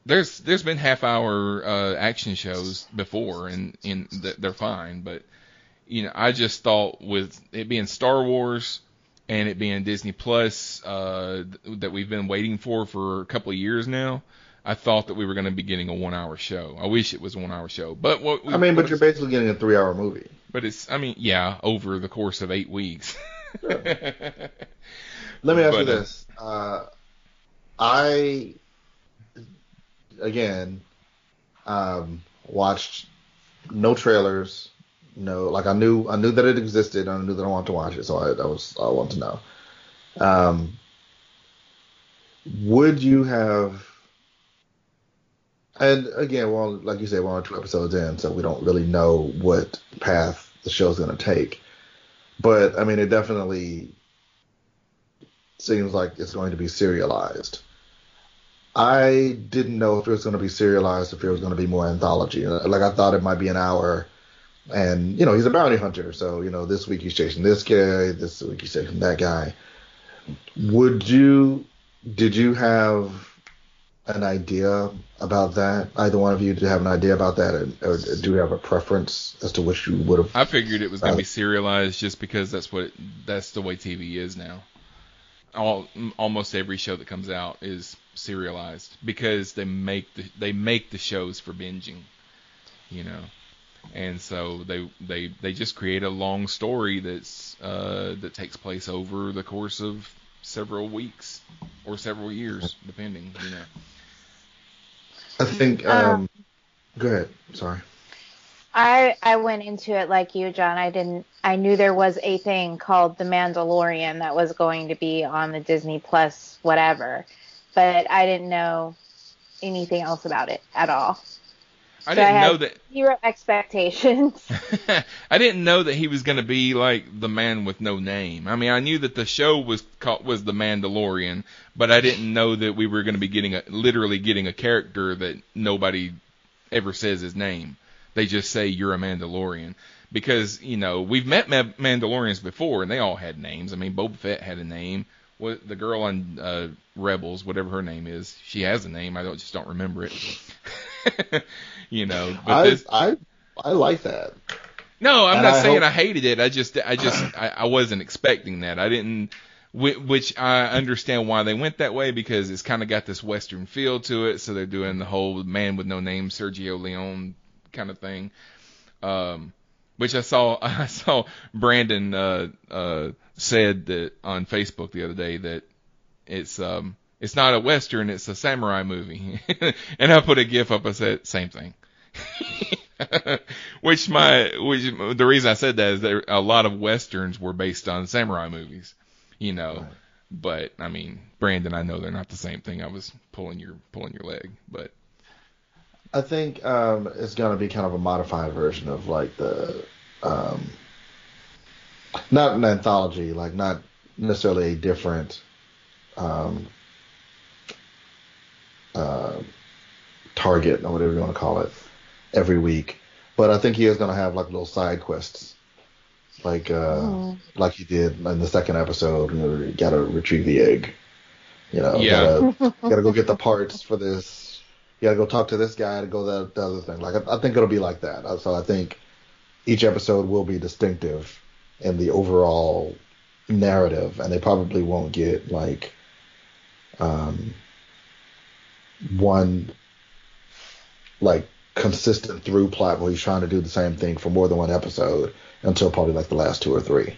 There's there's been half hour uh, action shows before, and and they're fine. But you know, I just thought with it being Star Wars and it being Disney Plus uh, that we've been waiting for for a couple of years now, I thought that we were going to be getting a one hour show. I wish it was a one hour show, but what we, I mean, but you're basically getting a three-hour movie. but it's I mean yeah over the course of eight weeks. Let me ask But, you uh, this: uh, I again um, watched no trailers, no like I knew I knew that it existed. And I knew that I wanted to watch it, so I that was I wanted to know. Um, would you have? And again, well, like you said, we're only two episodes in, so we don't really know what path the show's going to take. But I mean, it definitely seems like it's going to be serialized. I didn't know if it was going to be serialized, if it was going to be more anthology. Like I thought it might be an hour, and you know he's a bounty hunter, so you know this week he's chasing this guy, this week he's chasing that guy. Would you? Did you have an idea about that? Either one of you did have an idea about that, and, or do you have a preference as to which you would have? I figured it was going to be serialized just because that's what that's the way TV is now. All almost every show that comes out is serialized because they make the they make the shows for binging, you know, and so they they they just create a long story that's uh, that takes place over the course of several weeks or several years, depending, you know. I think. Um, go ahead. Sorry. I I went into it like you, John. I didn't. I knew there was a thing called The Mandalorian that was going to be on the Disney Plus, whatever, but I didn't know anything else about it at all. I So didn't had know that Zero expectations. I didn't know that he was going to be like the man with no name. I mean, I knew that the show was called, was the Mandalorian, but I didn't know that we were going to be getting a literally getting a character that nobody ever says his name. They just say you're a Mandalorian because you know we've met Ma- Mandalorians before and they all had names. I mean, Boba Fett had a name. What the girl on uh, Rebels, whatever her name is, she has a name. I don't just don't remember it. you know, but I, this I I like that. no, I'm And not I saying hope- I hated it. I just, I just, I, I wasn't expecting that. I didn't, whi- which I understand why they went that way because it's kind of got this western feel to it. So they're doing the whole man with no name, Sergio Leone kind of thing. Um, which I saw, I saw Brandon uh, uh, said that on Facebook the other day that it's um, it's not a western, it's a samurai movie. and I put a gif up. I said same thing. which my which the reason I said that is there a lot of westerns were based on samurai movies, you know. But I mean, Brandon, I know they're not the same thing. I was pulling your pulling your leg, but I think um, it's gonna be kind of a modified version of like the um, not an anthology, like not necessarily a different um, uh, target or whatever you want to call it every week, but I think he is gonna have like little side quests, like uh, Mhm. like he did in the second episode. You, know, you gotta retrieve the egg. You know, Yeah. gotta, gotta go get the parts for this. You gotta go talk to this guy to go that the other thing. Like I, I think it'll be like that. Uh, So I think each episode will be distinctive in the overall narrative, and they probably won't get like um, one like consistent through plot where he's trying to do the same thing for more than one episode until probably like the last two or three.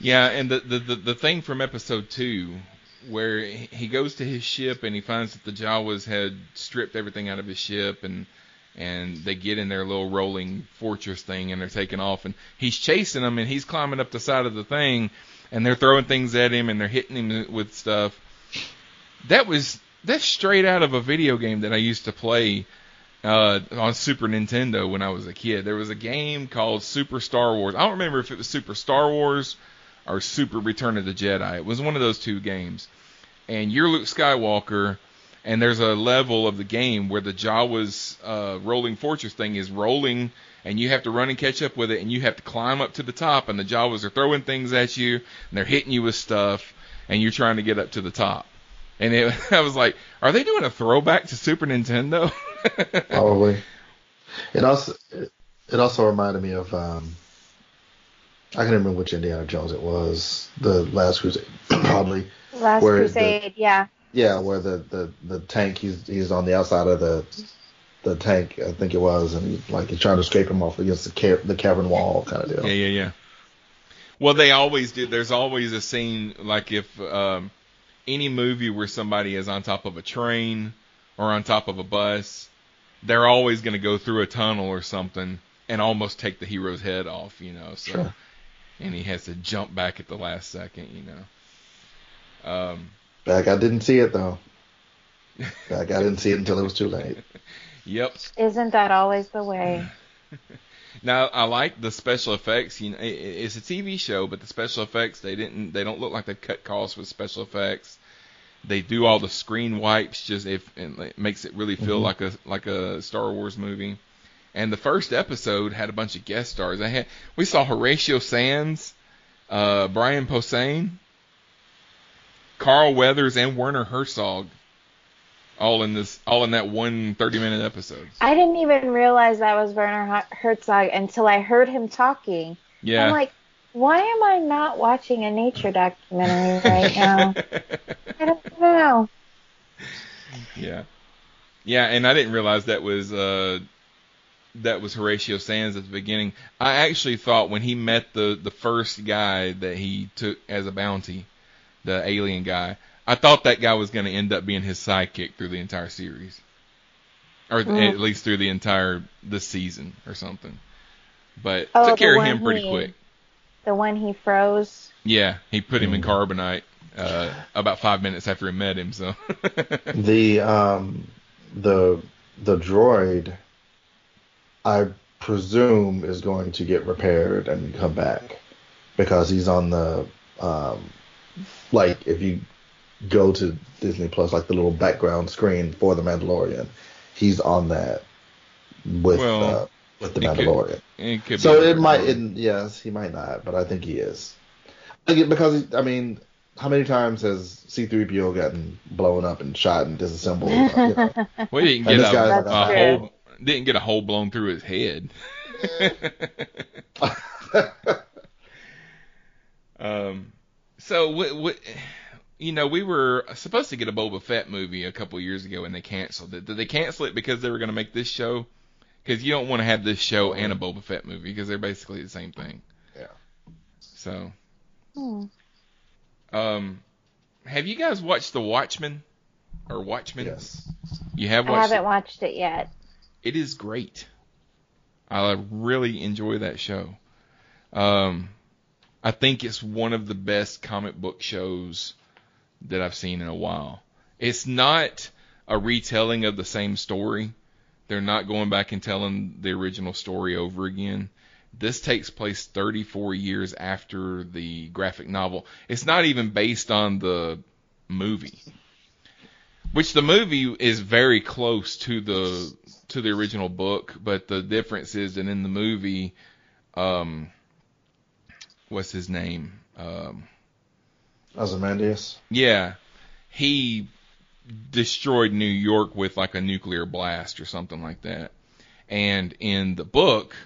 Yeah, and the the the, the thing from episode two, where he goes to his ship and he finds that the Jawas had stripped everything out of his ship and and they get in their little rolling fortress thing and they're taking off and he's chasing them and he's climbing up the side of the thing and they're throwing things at him and they're hitting him with stuff. That was that's straight out of a video game that I used to play uh, on Super Nintendo when I was a kid. There was a game called Super Star Wars. I don't remember if it was Super Star Wars or Super Return of the Jedi. It was one of those two games. And you're Luke Skywalker, and there's a level of the game where the Jawa's uh, rolling fortress thing is rolling, and you have to run and catch up with it, and you have to climb up to the top, and the Jawas are throwing things at you, and they're hitting you with stuff, and you're trying to get up to the top. And it, I was like, are they doing a throwback to Super Nintendo? Probably. It also it, it also reminded me of um, I can't remember which Indiana Jones it was. The Last Crusade, probably. Last Where the- Crusade, yeah. Yeah, where the, the, the tank he's he's on the outside of the the tank I think it was, and he's like he's trying to scrape him off against the ca- the cavern wall kind of deal. Yeah, yeah, yeah. Well, they always do. There's always a scene like if um, any movie where somebody is on top of a train or on top of a bus, they're always going to go through a tunnel or something and almost take the hero's head off, you know. So, Sure. and he has to jump back at the last second, you know. Um, Back I didn't see it though. Back I didn't see it until it was too late. yep. Isn't that always the way? Now I like the special effects. You know, it, it's a TV show, but the special effects they didn't. They don't look like they cut costs with special effects. They do all the screen wipes, just if and it makes it really feel Mhm. like a like a Star Wars movie. And the first episode had a bunch of guest stars. I had we saw Horatio Sanz, uh, Brian Posehn, Carl Weathers, and Werner Herzog, all in this all in that one 30 minute episode. I didn't even realize that was Werner Herzog until I heard him talking. Yeah. I'm like, why am I not watching a nature documentary right now? I don't know. Yeah. Yeah, and I didn't realize that was uh that was Horatio Sanz at the beginning. I actually thought when he met the the first guy that he took as a bounty, the alien guy, I thought that guy was going to end up being his sidekick through the entire series. Or Mm. at least through the entire this season or something. But Oh, took care of him pretty he- quick. The one he froze. Yeah, he put him in carbonite uh about 5 minutes after he met him, so The um the the droid I presume is going to get repaired and come back because he's on the um like if you go to Disney Plus like the little background screen for the Mandalorian, he's on that with Well, uh, with the it could- Mandalorian. it could so be it might it, yes he might not, but I think he is. I think it- because I mean, how many times has C3PO gotten blown up and shot and disassembled? You know? Well, he didn't And get this a, guy's a like, hole. Didn't get a hole blown through his head. um. So what? What? You know, we were supposed to get a Boba Fett movie a couple years ago, and they canceled it. Did they cancel it because they were going to make this show? Because you don't want to have this show and a Boba Fett movie because they're basically the same thing. Yeah. So, Hmm. um, have you guys watched The Watchmen or Watchmen? Yes. You have. Watched I haven't it? watched it yet. it is great. I really enjoy that show. Um, I think it's one of the best comic book shows that I've seen in a while. It's not a retelling of the same story. They're not going back and telling the original story over again. This takes place 34 years after the graphic novel. It's not even based on the movie. which the movie is very close to the to the original book, but the difference is that in the movie, um, what's his name? Um, Ozymandias. yeah, he destroyed New York with like a nuclear blast or something like that. And in the book,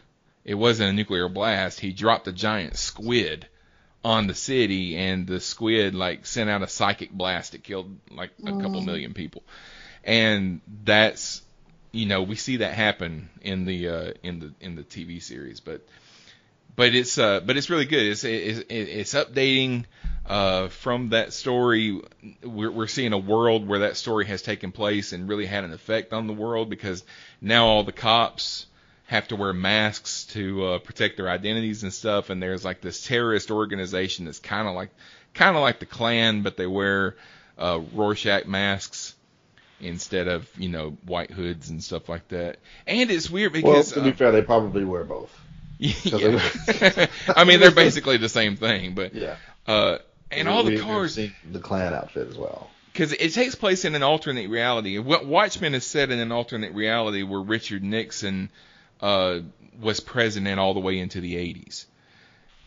it wasn't a nuclear blast. He dropped a giant squid on the city, and the squid like sent out a psychic blast that killed like a couple million people. And that's you know we see that happen in the uh, in the in the TV series, but but it's uh but it's really good. It's it's, it's updating uh from that story. We're we're seeing a world where that story has taken place and really had an effect on the world because now all the cops have to wear masks to uh, protect their identities and stuff. And there's like this terrorist organization that's kind of like kind of like the Klan, but they wear uh, Rorschach masks instead of you know white hoods and stuff like that. And it's weird Well, because to be uh, fair, they probably wear both. yeah. I mean, they're basically the same thing, but Yeah. uh, and We- all the cars the Klan outfit as well. because it takes place in an alternate reality. What Watchmen is set in an alternate reality where Richard Nixon uh, was president all the way into the 80s,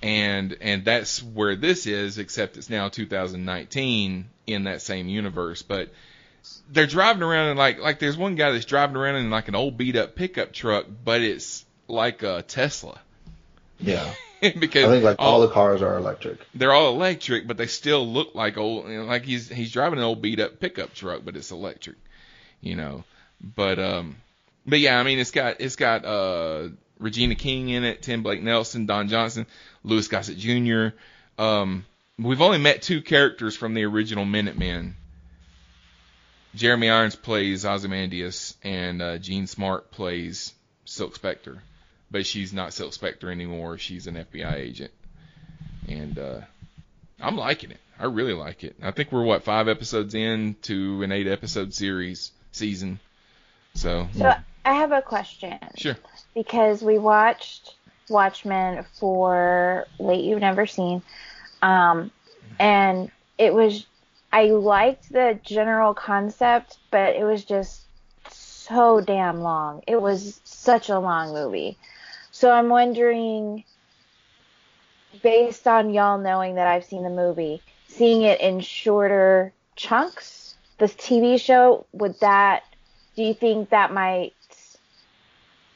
and and that's where this is, except it's now 2019 in that same universe. But they're driving around in like like there's one guy that's driving around in like an old beat up pickup truck, but it's like a Tesla. Yeah. because I think like all the cars are electric. they're all electric, but they still look like old. You know, like he's he's driving an old beat up pickup truck, but it's electric. You know, but um, but yeah, I mean it's got it's got uh Regina King in it, Tim Blake Nelson, Don Johnson, Louis Gossett Jr. Um, we've only met two characters from the original Minutemen. Jeremy Irons plays Ozymandias, and uh, Jean Smart plays Silk Spectre, but she's not Silk Spectre anymore. She's an FBI agent, and uh, I'm liking it. I really like it. I think we're what five episodes in to an eight episode series season. So So I have a question. sure. because we watched Watchmen for Late You've Never Seen, um, and it was I liked the general concept, but it was just so damn long. It was such a long movie. So I'm wondering, based on y'all knowing that I've seen the movie, seeing it in shorter chunks, this TV show, would that, do you think that might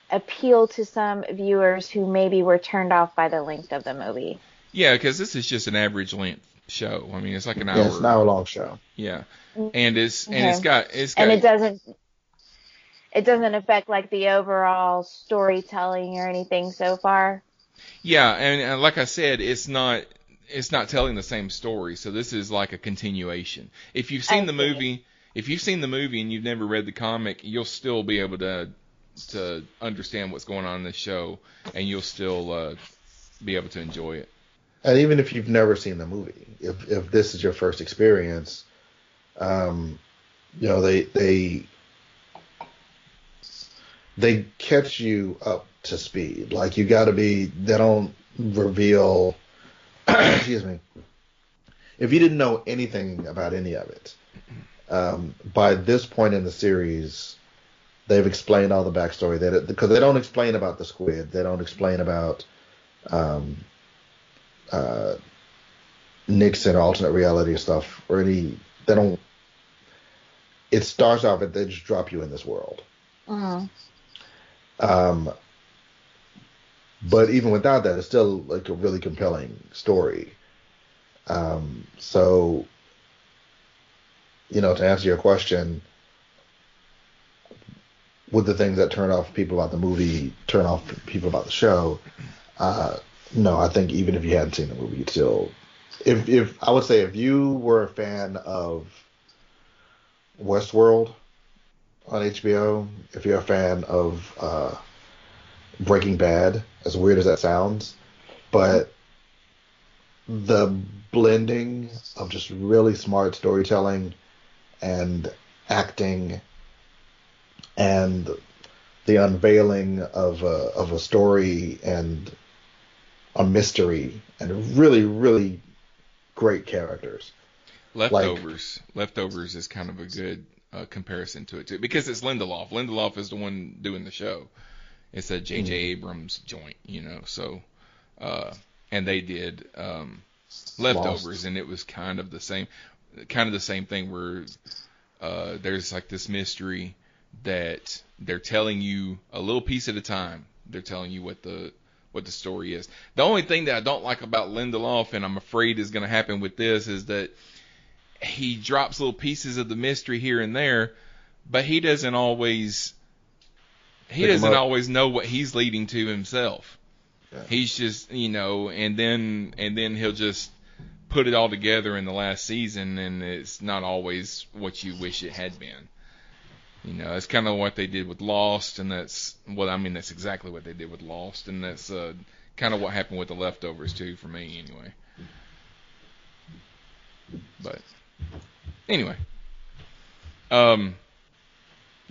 appeal to some viewers who maybe were turned off by the length of the movie? Yeah, because this is just an average length show. I mean, it's like an hour. Yeah, it's an hour long show. Yeah, and it's and Okay. it's got it's got and it doesn't it doesn't affect like the overall storytelling or anything so far. Yeah, and, and like I said, it's not it's not telling the same story. So this is like a continuation. If you've seen I the see. movie, if you've seen the movie and you've never read the comic, you'll still be able to to understand what's going on in the show, and you'll still uh, be able to enjoy it. And even if you've never seen the movie, if if this is your first experience, um, you know they they they catch you up to speed. Like you got to be. They don't reveal. excuse me. If you didn't know anything about any of it, um, by this point in the series, they've explained all the backstory. That because they don't explain about the squid, they don't explain about um, uh, Nixon alternate reality stuff or any. They don't. It starts off and they just drop you in this world. Mm. Um, but even without that, it's still like a really compelling story. Um, so, you know, to answer your question, would the things that turn off people about the movie turn off people about the show? Uh, no, I think even if you hadn't seen the movie, you'd still. If if I would say if you were a fan of Westworld on HBO, if you're a fan of uh, Breaking Bad, as weird as that sounds, but the blending of just really smart storytelling and acting and the unveiling of a, of a story and a mystery and really really great characters. Leftovers, leftovers is kind of a good uh, comparison to it too, because it's Lindelof. Lindelof is the one doing the show. It's a J.J. Mhm. Abrams joint, you know. So, uh, and they did um, leftovers, Lost. and it was kind of the same, kind of the same thing where uh, there's like this mystery that they're telling you a little piece at a time. They're telling you what the what the story is. The only thing that I don't like about Lindelof, and I'm afraid is going to happen with this, is that he drops little pieces of the mystery here and there, but he doesn't always he Pick doesn't always know what he's leading to himself. Yeah. He's just you know, and then and then he'll just put it all together in the last season, and it's not always what you wish it had been. You know, that's kind of what they did with Lost, and that's well, I mean, that's exactly what they did with Lost, and that's uh, kind of what happened with the leftovers too, for me anyway. But anyway, um,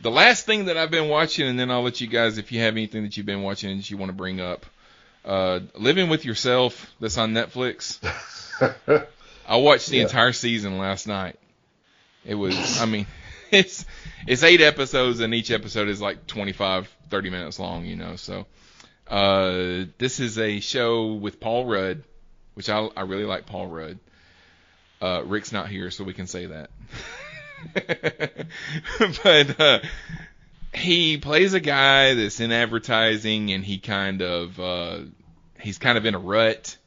the last thing that I've been watching, and then I'll let you guys, if you have anything that you've been watching and that you want to bring up, uh, Living with Yourself, that's on Netflix. I watched the Yeah. entire season last night. It was, I mean, it's it's eight episodes, and each episode is like 25, 30 minutes long, you know. So, uh, this is a show with Paul Rudd, which I I really like Paul Rudd. Uh, Rick's not here, so we can say that. but uh, he plays a guy that's in advertising, and he kind of uh, he's kind of in a rut.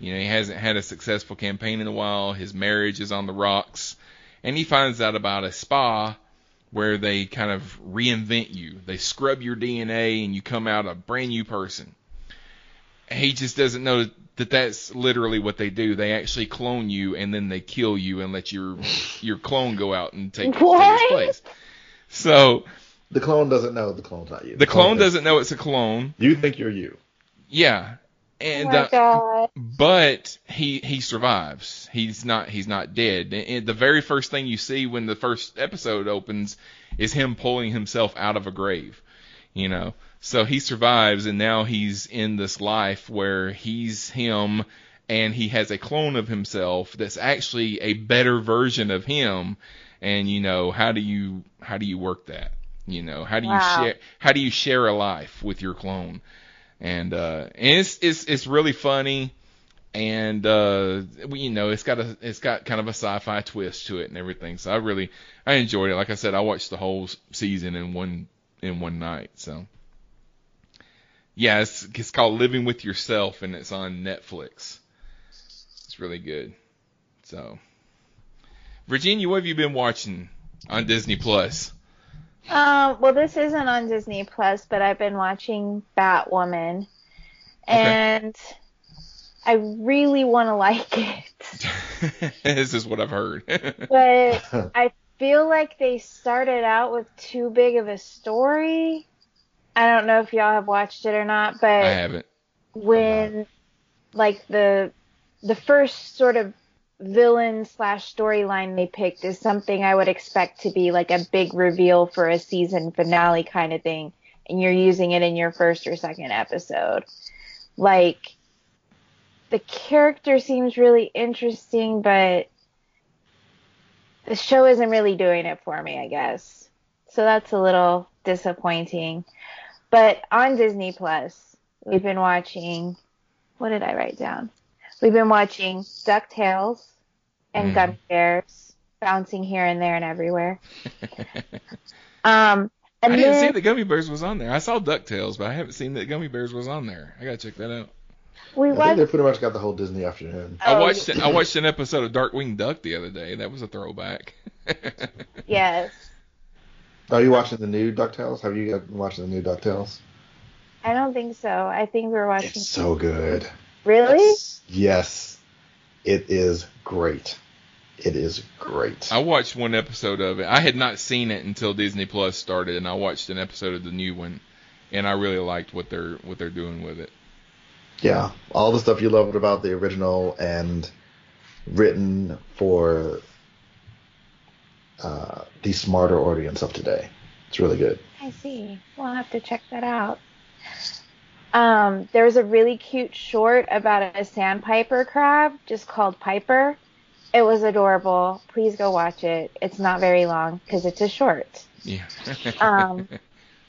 You know, he hasn't had a successful campaign in a while. His marriage is on the rocks, and he finds out about a spa where they kind of reinvent you. They scrub your DNA, and you come out a brand new person. He just doesn't know that that's literally what they do. They actually clone you, and then they kill you and let your your clone go out and take, take What? its place. So The clone doesn't know the clone's not you. the clone thinks- doesn't know it's a clone. You think you're you. Yeah, Oh and my uh, god. but he he survives. He's not he's not dead. And the very first thing you see when the first episode opens is him pulling himself out of a grave. You know, so he survives, and now he's in this life where he's him, and he has a clone of himself that's actually a better version of him. And you know, how do you how do you work that? You know, how do you Wow. share how do you share a life with your clone? and uh and it's it's it's really funny and uh you know it's got a it's got kind of a sci-fi twist to it and everything so i really i enjoyed it like i said i watched the whole season in one in one night so yeah it's it's called living with yourself and it's on netflix. It's really good. So virginia what have you been watching on disney plus? Um, well, this isn't on Disney Plus, but I've been watching Batwoman, and I really want to like it, this is what i've heard. But I feel like they started out with too big of a story. I don't know if y'all have watched it or not, but i haven't when like the the first sort of villain slash storyline they picked is something I would expect to be like a big reveal for a season finale kind of thing, and you're using it in your first or second episode. Like the character seems really interesting, but the show isn't really doing it for me, I guess. So that's a little disappointing. But on Disney Plus, we've been watching what did I write down? We've been watching DuckTales and Mhm. Gummy Bears bouncing here and there and everywhere. Um, and I didn't then see the Gummy Bears was on there. I saw DuckTales, but I haven't seen that Gummy Bears was on there. I gotta check that out. we I think they pretty much got the whole Disney afternoon. I Oh, watched I watched an episode of Darkwing Duck the other day. That was a throwback. Yes, Are you watching the new DuckTales? Have you been watching the new DuckTales? I don't think so. I think we're watching. It's so good. really? Yes. It is great. It is great. I watched one episode of it. I had not seen it until Disney Plus started, and I watched an episode of the new one, and I really liked what they're what they're doing with it. Yeah, all the stuff you loved about the original and written for uh, the smarter audience of today. It's really good. I see. We'll have to check that out. Um, there was a really cute short about a sandpiper crab just called Piper. It was adorable. Please go watch it. It's not very long because it's a short. Yeah. Um,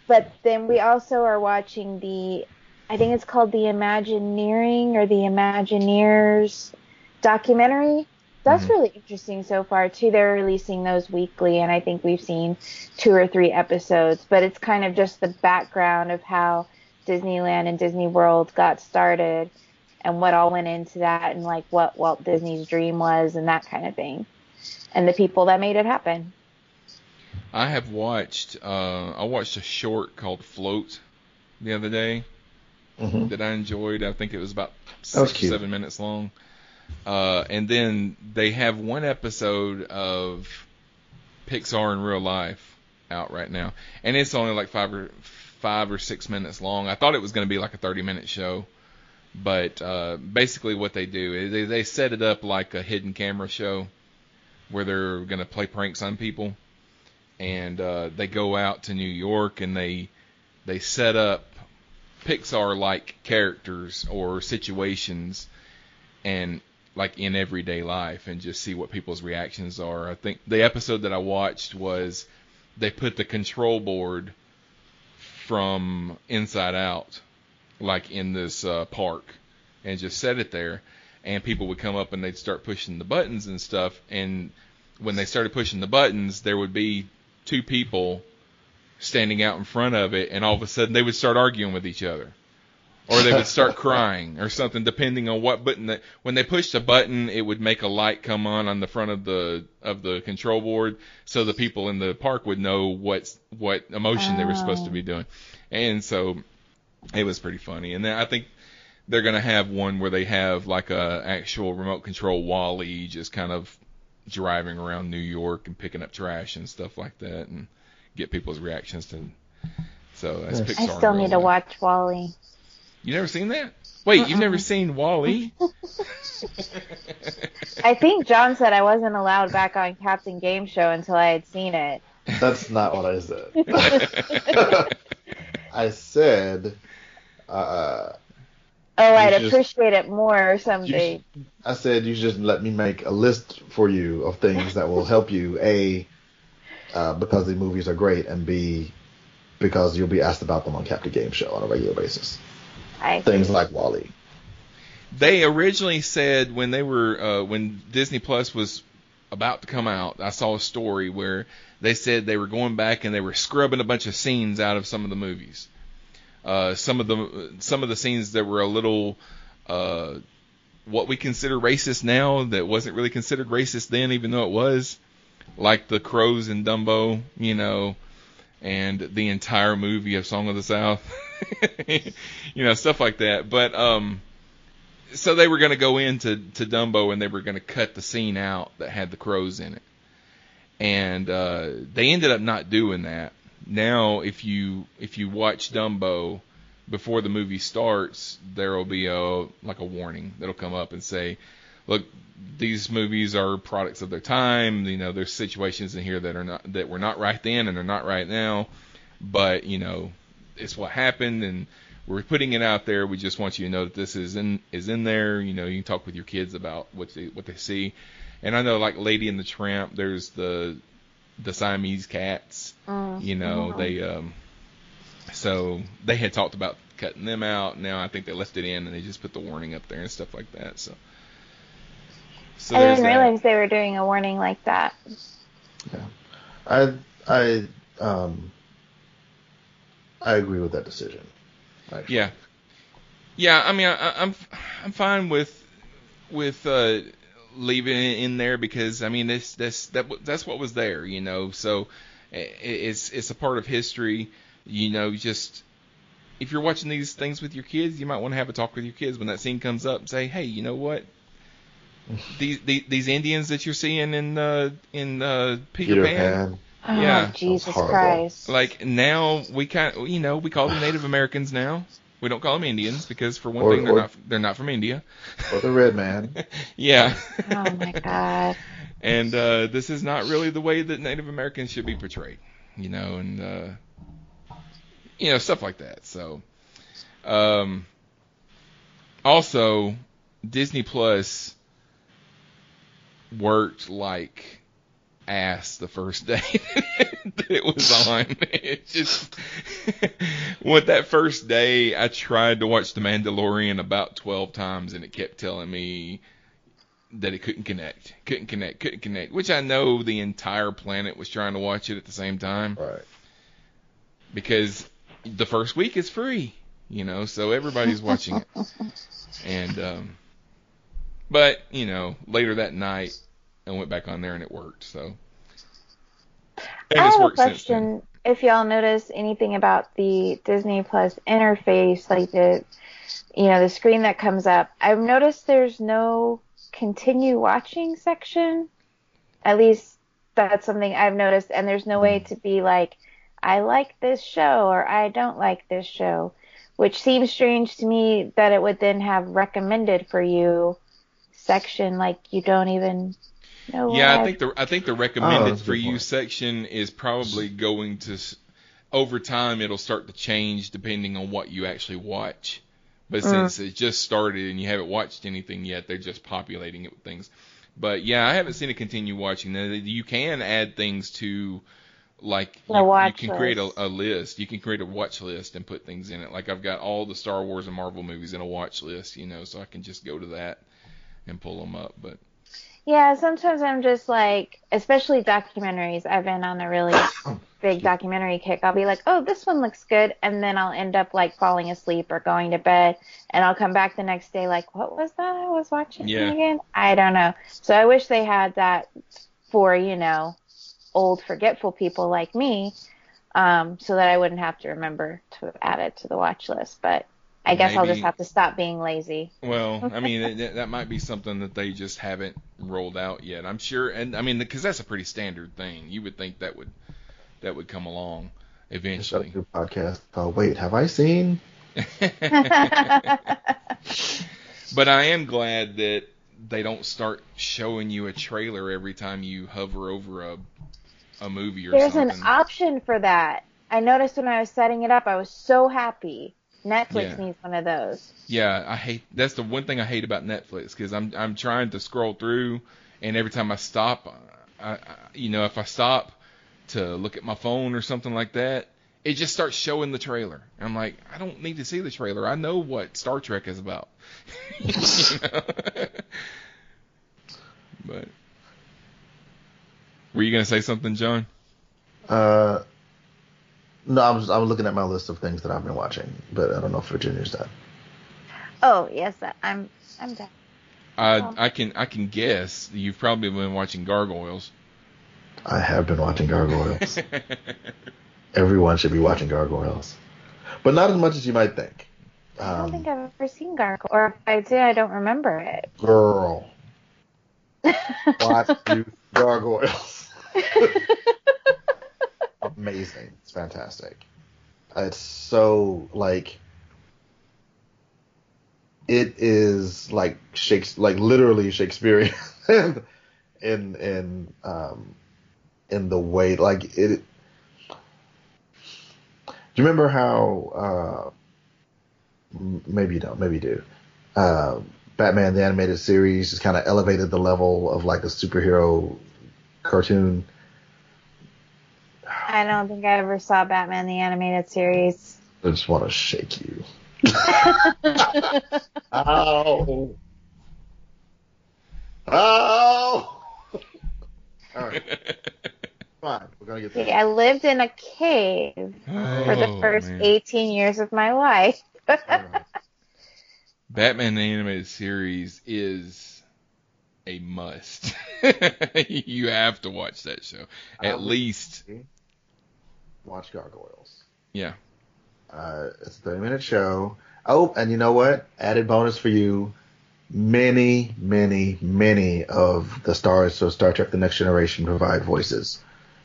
but then we also are watching the, I think it's called the Imagineering or the Imagineers documentary. That's Mhm. really interesting so far too. They're releasing those weekly, and I think we've seen two or three episodes. But it's kind of just the background of how Disneyland and Disney World got started, and what all went into that, and like what Walt Disney's dream was, and that kind of thing, and the people that made it happen. I have watched. Uh, I watched a short called Float the other day Mhm. that I enjoyed. I think it was about That was six or seven minutes long. Uh, and then they have one episode of Pixar in real life out right now, and it's only like five or five or six minutes long. I thought it was going to be like a 30 minute show, but uh, basically what they do is they, they set it up like a hidden camera show where they're going to play pranks on people, and uh, they go out to New York and they they set up Pixar like characters or situations. And like in everyday life and just see what people's reactions are. I think the episode that I watched was they put the control board from Inside Out like in this uh, park and just set it there. And people would come up and they'd start pushing the buttons and stuff. And when they started pushing the buttons there would be two people standing out in front of it. And all of a sudden they would start arguing with each other or they would start crying or something depending on what button that when they pushed a button it would make a light come on on the front of the of the control board so the people in the park would know what what emotion they were supposed to be oh. doing and so it was pretty funny and then i think they're going to have one where they have like a actual remote control WALL-E just kind of driving around new york and picking up trash and stuff like that and get people's reactions to so that's Nice. Pixar I still need to watch WALL-E. You never seen that? Wait, you've Uh-uh. never seen WALL-E? I think John said I wasn't allowed back on Captain Game Show until I had seen it. That's not what I said. I said, uh, Oh, I'd You just- appreciate it more or you something. sh- I said you should let me make a list for you of things that will help you. A, uh, because the movies are great, and B, because you'll be asked about them on Captain Game Show on a regular basis. I Things like WALL-E. they originally said when they were uh, when Disney Plus was about to come out, I saw a story where they said they were going back and they were scrubbing a bunch of scenes out of some of the movies. Uh, some of the some of the scenes that were a little uh, what we consider racist now that wasn't really considered racist then, even though it was, like the crows in Dumbo, you know, and the entire movie of Song of the South, you know, stuff like that. But um, so they were going to go into to Dumbo and they were going to cut the scene out that had the crows in it, and uh, they ended up not doing that. Now, if you if you watch Dumbo before the movie starts, there will be a like a warning that'll come up and say, "Look, these movies are products of their time. You know, there's situations in here that are not that were not right then and are not right now, but you know, it's what happened and." We're putting it out there. We just want you to know that this is in is in there. You know, you can talk with your kids about what they what they see. And I know, like Lady and the Tramp, there's the the Siamese cats. Mm, You know, mhm. they um, so they had talked about cutting them out. Now I think they left it in and they just put the warning up there and stuff like that. So, so I didn't that. realize they were doing a warning like that. Yeah. I I um I agree with that decision. actually. Yeah, yeah. I mean, I, I- I'm I'm fine with with uh, leaving it in there because I mean, this this that that's what was there, you know. So it's it's a part of history, you know. Just if you're watching these things with your kids, you might want to have a talk with your kids when that scene comes up and say, hey, you know what? These, these these Indians that you're seeing in uh, in uh, Peter, Peter Pan, Pan. Oh, Yeah. Jesus. Christ. like now we kind you know we call them Native Americans now. We don't call them Indians because for one Or- thing they're or- not they're not from India. Or the Red Man. yeah. oh my God. and uh, this is not really the way that Native Americans should be portrayed, you know, and uh, you know stuff like that. So, um, also Disney Plus worked like ass the first day that it was on. It just with that first day, I tried to watch The Mandalorian about 12 times, and it kept telling me that it couldn't connect, couldn't connect, couldn't connect. Which I know the entire planet was trying to watch it at the same time. Right. Because the first week is free, you know, so everybody's watching it. And um, but you know, later that night, I went back on there and it worked. So. And I have a worked since then. question. If y'all notice anything about the Disney Plus interface, like the, you know, the screen that comes up, I've noticed there's no continue watching section. At least that's something I've noticed, and there's no Hmm. way to be like, I like this show or I don't like this show, which seems strange to me that it would then have recommended for you section like you don't even know. Yeah, what I think the I think the recommended Oh, for you point. section is probably going to s- over time it'll start to change depending on what you actually watch. But Mm. since it just started and you haven't watched anything yet, they're just populating it with things. But yeah, I haven't seen it continue watching. Now, You can add things to like The you, you watch can create a, a list. You can create a watch list and put things in it. Like I've got all the Star Wars and Marvel movies in a watch list, you know, so I can just go to that and pull them up. But Yeah, sometimes I'm just like, especially documentaries. I've been on a really big documentary kick. I'll be like, oh, this one looks good, and then I'll end up like falling asleep or going to bed, and I'll come back the next day like, what was that I was watching Yeah. again? I don't know. So I wish they had that for you know, old forgetful people like me, um, so that I wouldn't have to remember to add it to the watch list. But I guess I'll just have to stop being lazy. Well, I mean, that, that might be something that they just haven't rolled out yet. I'm sure, and I mean, because that's a pretty standard thing. You would think that would that would come along Shut eventually. up, podcast. Oh wait, have I seen? but I am glad that they don't start showing you a trailer every time you hover over a a movie or There's something. There's an option for that. I noticed when I was setting it up, I was so happy. Netflix Yeah. needs one of those. Yeah, I hate that's the one thing I hate about Netflix because I'm I'm trying to scroll through and every time I stop, I, I you know if I stop to look at my phone or something like that, it just starts showing the trailer. I'm like, I don't need to see the trailer. I know what Star Trek is about. But were you gonna say something, John? Uh, no, I was I was looking at my list of things that I've been watching, but I don't know if Virginia's done. Oh yes, I'm I'm done. I I can I can guess you've probably been watching Gargoyles. I have been watching Gargoyles. Everyone should be watching Gargoyles, but not as much as you might think. I don't Um, think I've ever seen Gargoyle, or if I did, I don't remember it. girl, watch you Gargoyles. Amazing. It's fantastic. It's so like it is like Shakespeare, like literally Shakespearean in in in um in the way like it. Do you remember how? Uh, maybe you don't. Maybe you do. Uh, Batman the animated series just kind of elevated the level of like a superhero cartoon. I don't think I ever saw Batman the animated series. I just want to shake you. Ow! Ow! Oh. Oh. All right, fine. We're gonna get See, there. I lived in a cave for the Oh, first man. 18 years of my life. All right. Batman the animated series is a must. you have to watch that show at least. Watch Gargoyles. Yeah. Uh, it's a 30 minute show. Oh, and you know what? Added bonus for you. Many, many, many of the stars of Star Trek: The Next Generation provide voices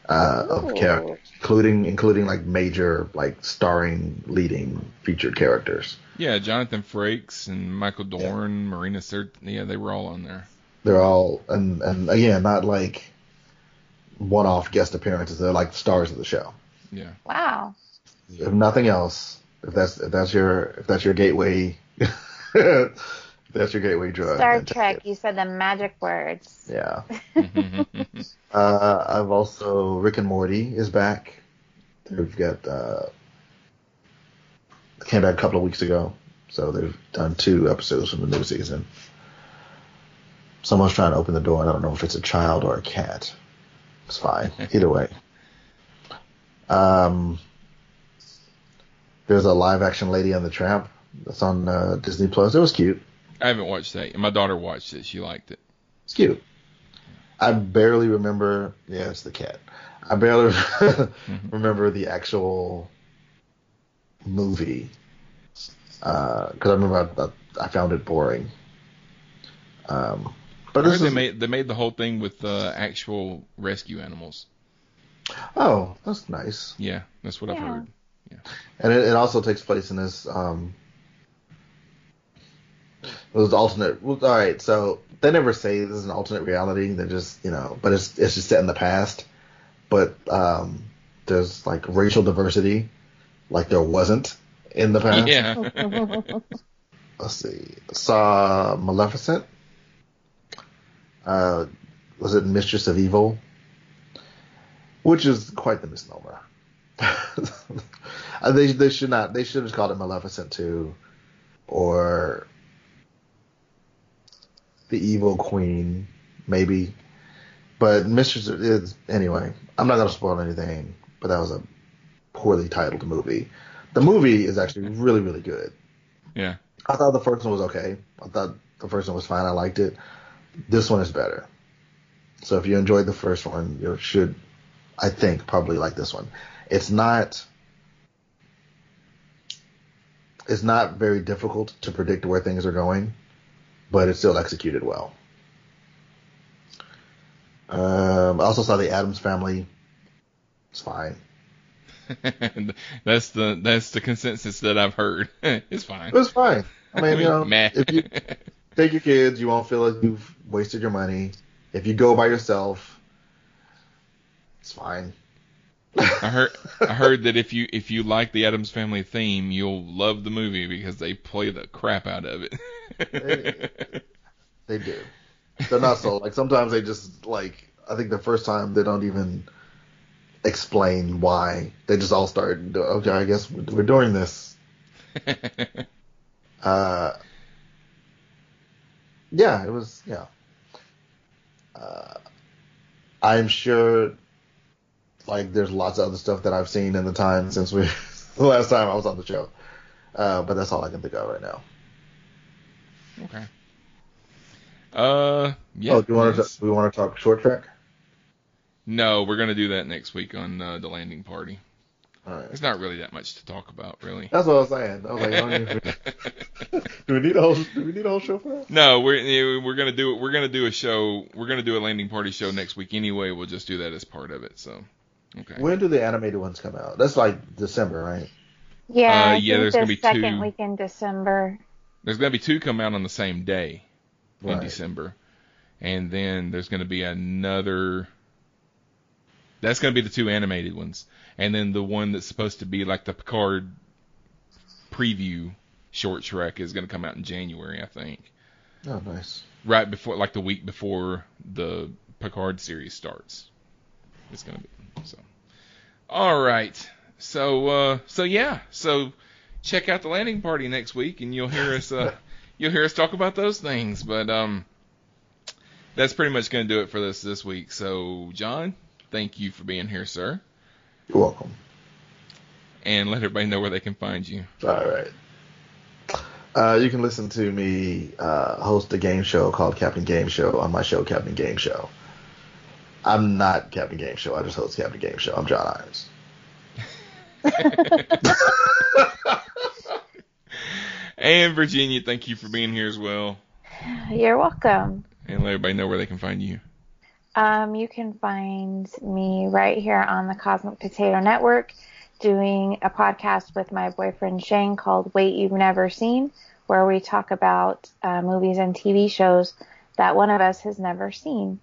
uh, of characters, including including like major, like starring, leading, featured characters. Yeah, Jonathan Frakes and Michael Dorn, Marina Sir, yeah, they were all on there. They're all and and again, not like one-off guest appearances. They're like stars of the show. Yeah. Wow. If nothing else, if that's if that's your if that's your gateway That's your gateway drug. Star Trek. You said the magic words. Yeah. Uh, I've also Rick and Morty is back. They've got uh, came back a couple of weeks ago, so they've done two episodes from the new season. Someone's trying to open the door, and I don't know if it's a child or a cat. It's fine, either way. Um, there's a live action Lady and the Tramp that's on uh, Disney Plus. It was cute. I haven't watched that. My daughter watched it. She liked it. It's cute. I barely remember. Yeah, it's the cat. I barely remember the actual movie because I remember I, I found it boring. Um, but I heard they made they made the whole thing with uh, actual rescue animals. Oh, that's nice. Yeah, that's what I've heard. Yeah. And it, it also takes place in this. Um, it was the alternate. Well, all right, so they never say this is an alternate reality. They just, you know, but it's it's just set in the past. But um, there's like racial diversity, like there wasn't in the past. Yeah. Let's see. Saw Maleficent. Uh, was it Mistress of Evil? Which is quite the misnomer. Uh, they they should not. They should have called it Maleficent 2, or the Evil Queen, maybe. But Mistress is anyway. I'm not gonna spoil anything. But that was a poorly titled movie. The movie is actually really really good. yeah. I thought the first one was okay. I thought the first one was fine. I liked it. This one is better. So if you enjoyed the first one, you should, I think, probably like this one. It's not. It's not very difficult to predict where things are going, but it's still executed well. Um, I also saw the Addams Family. It's fine. that's the that's the consensus that I've heard. it's fine. It was fine. I mean, you know, if you take your kids, you won't feel like you've wasted your money. If you go by yourself, it's fine. I heard I heard that if you if you like the Addams Family theme, you'll love the movie because they play the crap out of it. They do. They're not so like sometimes they just like I think the first time they don't even explain why. They just all start. Okay, I guess we're we're doing this. Uh, yeah, it was yeah. Uh, I'm sure, like, there's lots of other stuff that I've seen in the time since we the last time I was on the show. Uh, but that's all I can think of right now. okay. Uh, yeah. oh, do you want to we want to talk short trek? No, we're gonna do that next week on uh, the landing party. All right. There's not really that much to talk about, really. That's what I was saying. I was like, do we need a whole do we need a whole show for that? No, we're we're gonna do we're gonna do a show. We're gonna do a landing party show next week anyway. We'll just do that as part of it. So, okay. When do the animated ones come out? That's like December, right? Yeah, Uh, yeah, there's the gonna be second two. week in December. There's gonna be two come out on the same day in Right. December, and then there's gonna be another. That's gonna be the two animated ones, and then the one that's supposed to be like the Picard preview short trek is gonna come out in January, I think. Oh, nice. right before like the week before the Picard series starts. It's gonna be so. All right. So uh so yeah. So check out the landing party next week and you'll hear us uh you'll hear us talk about those things. But um that's pretty much gonna do it for this this week. So John, thank you for being here, sir. You're welcome. And let everybody know where they can find you. All right. Uh, you can listen to me uh, host a game show called Captain Game Show on my show, Captain Game Show. I'm not Captain Game Show. I just host Captain Game Show. I'm John Irons. And Virginia, thank you for being here as well. You're welcome. And let everybody know where they can find you. Um, you can find me right here on the Cosmic Potato Network doing a podcast with my boyfriend Shane called Wait You've Never Seen, where we talk about uh, movies and TV shows that one of us has never seen.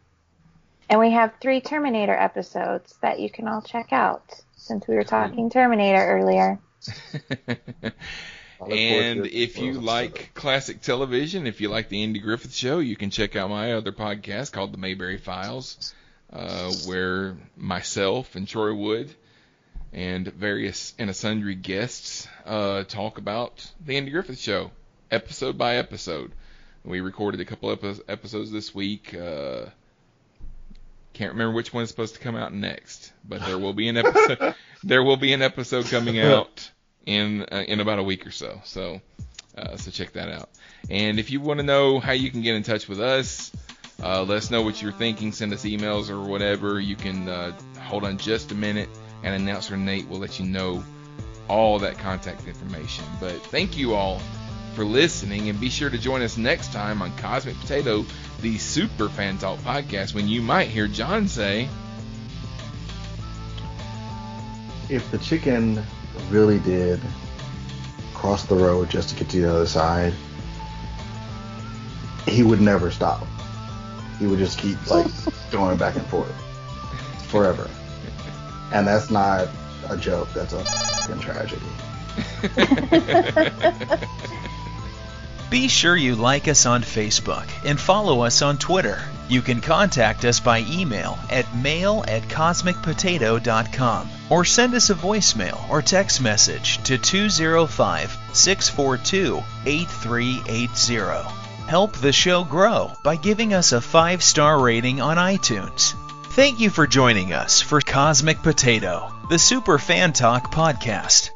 And we have three Terminator episodes that you can all check out since we were talking Terminator earlier. And if you like classic television, if you like the Andy Griffith Show, you can check out my other podcast called The Mayberry Files, uh, where myself and Troy Wood and various and sundry guests uh, talk about the Andy Griffith Show, episode by episode. We recorded a couple epi- episodes this week. Uh, can't remember which one is supposed to come out next, but there will be an episode. there will be an episode coming out in uh, in about a week or so. So uh, so check that out. And if you want to know how you can get in touch with us, uh, let us know what you're thinking. Send us emails or whatever. You can uh, hold on just a minute, and announcer Nate will let you know all that contact information. But thank you all for listening, and be sure to join us next time on Cosmic Potato, the Super Fan Talk podcast, when you might hear John say, If the chicken really did cross the road just to get to the other side, he would never stop. He would just keep like going back and forth forever. And that's not a joke. That's a fucking tragedy. Be sure you like us on Facebook and follow us on Twitter. You can contact us by email at mail at cosmicpotato.com or send us a voicemail or text message to 205 642 8380. Help the show grow by giving us a five star rating on iTunes. Thank you for joining us for Cosmic Potato, the Super Fan Talk podcast.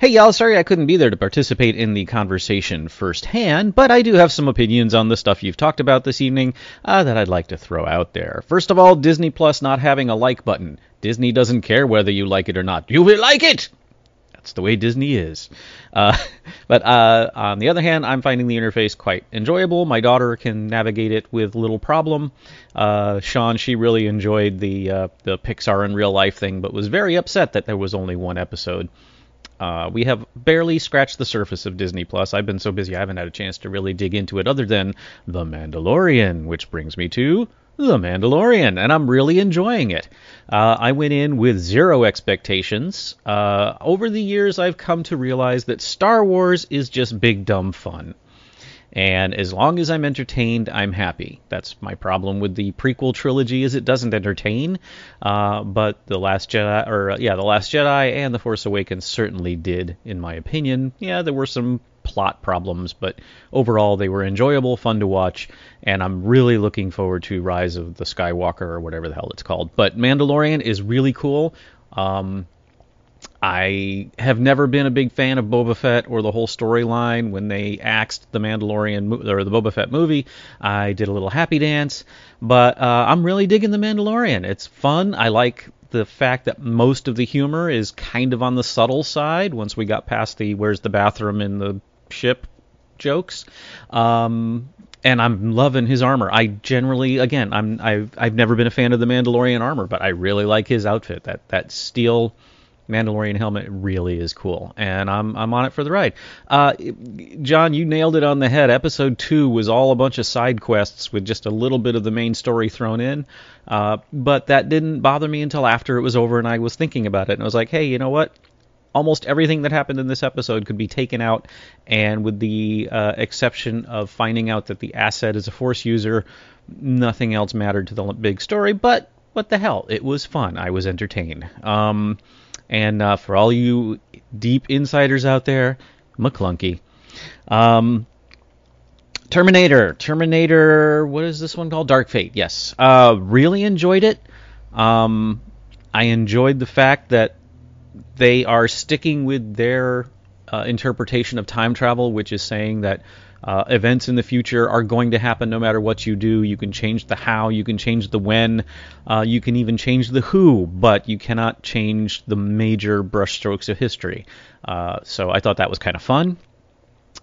Hey y'all, sorry I couldn't be there to participate in the conversation firsthand, but I do have some opinions on the stuff you've talked about this evening uh, that I'd like to throw out there. First of all, Disney Plus not having a like button. Disney doesn't care whether you like it or not. You will like it! That's the way Disney is. Uh, but uh, on the other hand, I'm finding the interface quite enjoyable. My daughter can navigate it with little problem. Uh, Sean, she really enjoyed the uh, the Pixar in real life thing, but was very upset that there was only one episode. Uh, we have barely scratched the surface of Disney Plus. I've been so busy I haven't had a chance to really dig into it other than The Mandalorian, which brings me to The Mandalorian, and I'm really enjoying it. Uh, I went in with zero expectations. Uh, over the years, I've come to realize that Star Wars is just big dumb fun. And as long as I'm entertained, I'm happy. That's my problem with the prequel trilogy is it doesn't entertain. Uh, but the Last Jedi, or uh, yeah, the Last Jedi and the Force Awakens certainly did, in my opinion. Yeah, there were some plot problems, but overall they were enjoyable, fun to watch, and I'm really looking forward to Rise of the Skywalker or whatever the hell it's called. But Mandalorian is really cool. Um, I have never been a big fan of Boba Fett or the whole storyline. When they axed the Mandalorian or the Boba Fett movie, I did a little happy dance. But uh, I'm really digging the Mandalorian. It's fun. I like the fact that most of the humor is kind of on the subtle side. Once we got past the "Where's the bathroom in the ship" jokes. Um, and I'm loving his armor. I generally, again, I'm I've I've never been a fan of the Mandalorian armor, but I really like his outfit. That that steel Mandalorian helmet really is cool, and I'm I'm on it for the ride. Uh, John, you nailed it on the head. Episode two was all a bunch of side quests with just a little bit of the main story thrown in, uh, but that didn't bother me until after it was over and I was thinking about it, and I was like, hey, you know what? Almost everything that happened in this episode could be taken out, and with the uh, exception of finding out that the asset is a Force user, nothing else mattered to the big story. But what the hell? It was fun. I was entertained. Um, and uh, for all you deep insiders out there, Maclunkey. Um, Terminator. Terminator. What is this one called? Dark Fate. Yes. Uh, really enjoyed it. Um, I enjoyed the fact that they are sticking with their uh, interpretation of time travel, which is saying that uh, events in the future are going to happen no matter what you do. You can change the how, you can change the when, uh, you can even change the who, but you cannot change the major brushstrokes of history. Uh, so I thought that was kind of fun.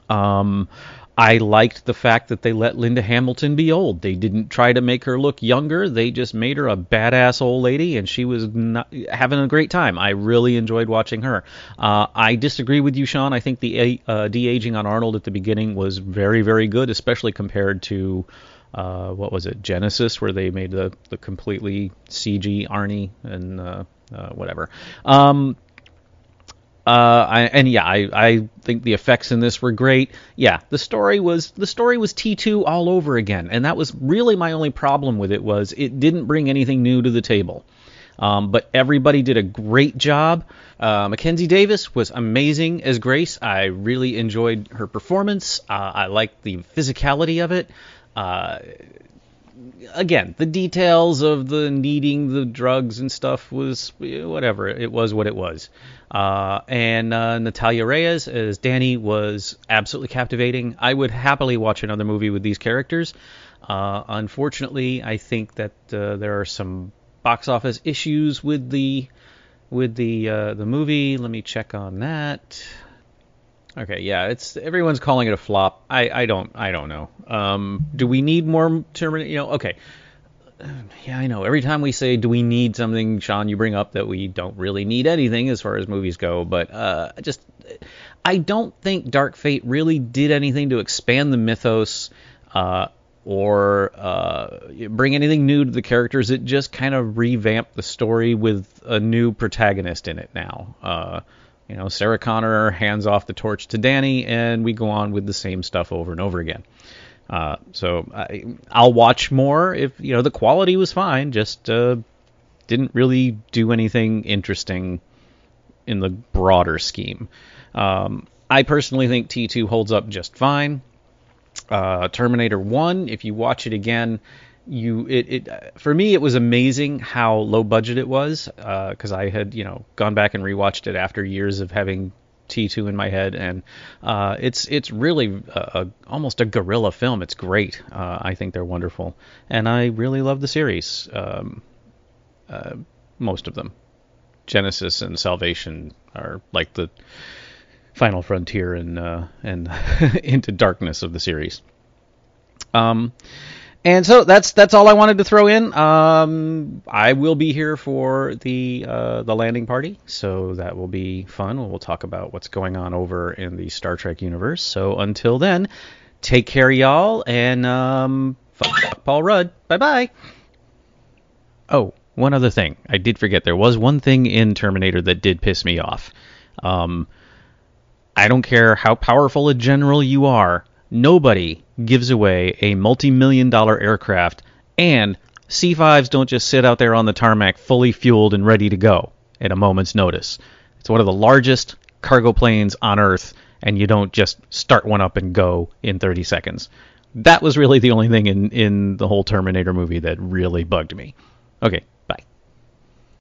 Um, I liked the fact that they let Linda Hamilton be old. They didn't try to make her look younger. They just made her a badass old lady, and she was not, having a great time. I really enjoyed watching her. Uh, I disagree with you, Sean. I think the uh, de aging on Arnold at the beginning was very, very good, especially compared to. Uh, what was it, Genisys, where they made the, the completely CG Arnie and uh, uh, whatever. Um, uh, I, and yeah, I, I think the effects in this were great. Yeah, the story was the story was T2 all over again, and that was really my only problem with it was it didn't bring anything new to the table. Um, but everybody did a great job. Uh, Mackenzie Davis was amazing as Grace. I really enjoyed her performance. Uh, I liked the physicality of it. Uh, again, the details of the needing the drugs and stuff was whatever. It was what it was. Uh, and uh, Natalia Reyes as Dani was absolutely captivating. I would happily watch another movie with these characters. Uh, unfortunately, I think that uh, there are some box office issues with the with the uh, the movie. Let me check on that. Okay, yeah, it's everyone's calling it a flop. I, I don't I don't know. Um, do we need more Terminator? You know, okay yeah, I know. Every time we say, "Do we need something?" Sean, you bring up that we don't really need anything as far as movies go. But uh, just, I don't think Dark Fate really did anything to expand the mythos uh, or uh, bring anything new to the characters. It just kind of revamped the story with a new protagonist in it now. Uh, you know, Sarah Connor hands off the torch to Dani, and we go on with the same stuff over and over again. Uh, so I, will watch more if you know the quality was fine, just uh, didn't really do anything interesting in the broader scheme. Um, I personally think T2 holds up just fine. Uh, Terminator 1, if you watch it again, you it, it for me it was amazing how low budget it was because uh, I had you know gone back and rewatched it after years of having T2 in my head, and uh, it's it's really a, a, almost a guerrilla film. It's great. Uh, I think they're wonderful, and I really love the series. Um, uh, most of them, Genisys and Salvation are like the final frontier and uh, and into darkness of the series. Um, and so that's that's all I wanted to throw in. Um, I will be here for the uh, the landing party, so that will be fun. We'll talk about what's going on over in the Star Trek universe. So until then, take care, y'all, and um, fuck Paul Rudd. Bye bye. Oh, one other thing. I did forget. There was one thing in Terminator that did piss me off. Um, I don't care how powerful a general you are nobody gives away a multi million dollar aircraft, and C5s don't just sit out there on the tarmac fully fueled and ready to go at a moment's notice. It's one of the largest cargo planes on Earth, and you don't just start one up and go in 30 seconds. That was really the only thing in, in the whole Terminator movie that really bugged me. Okay,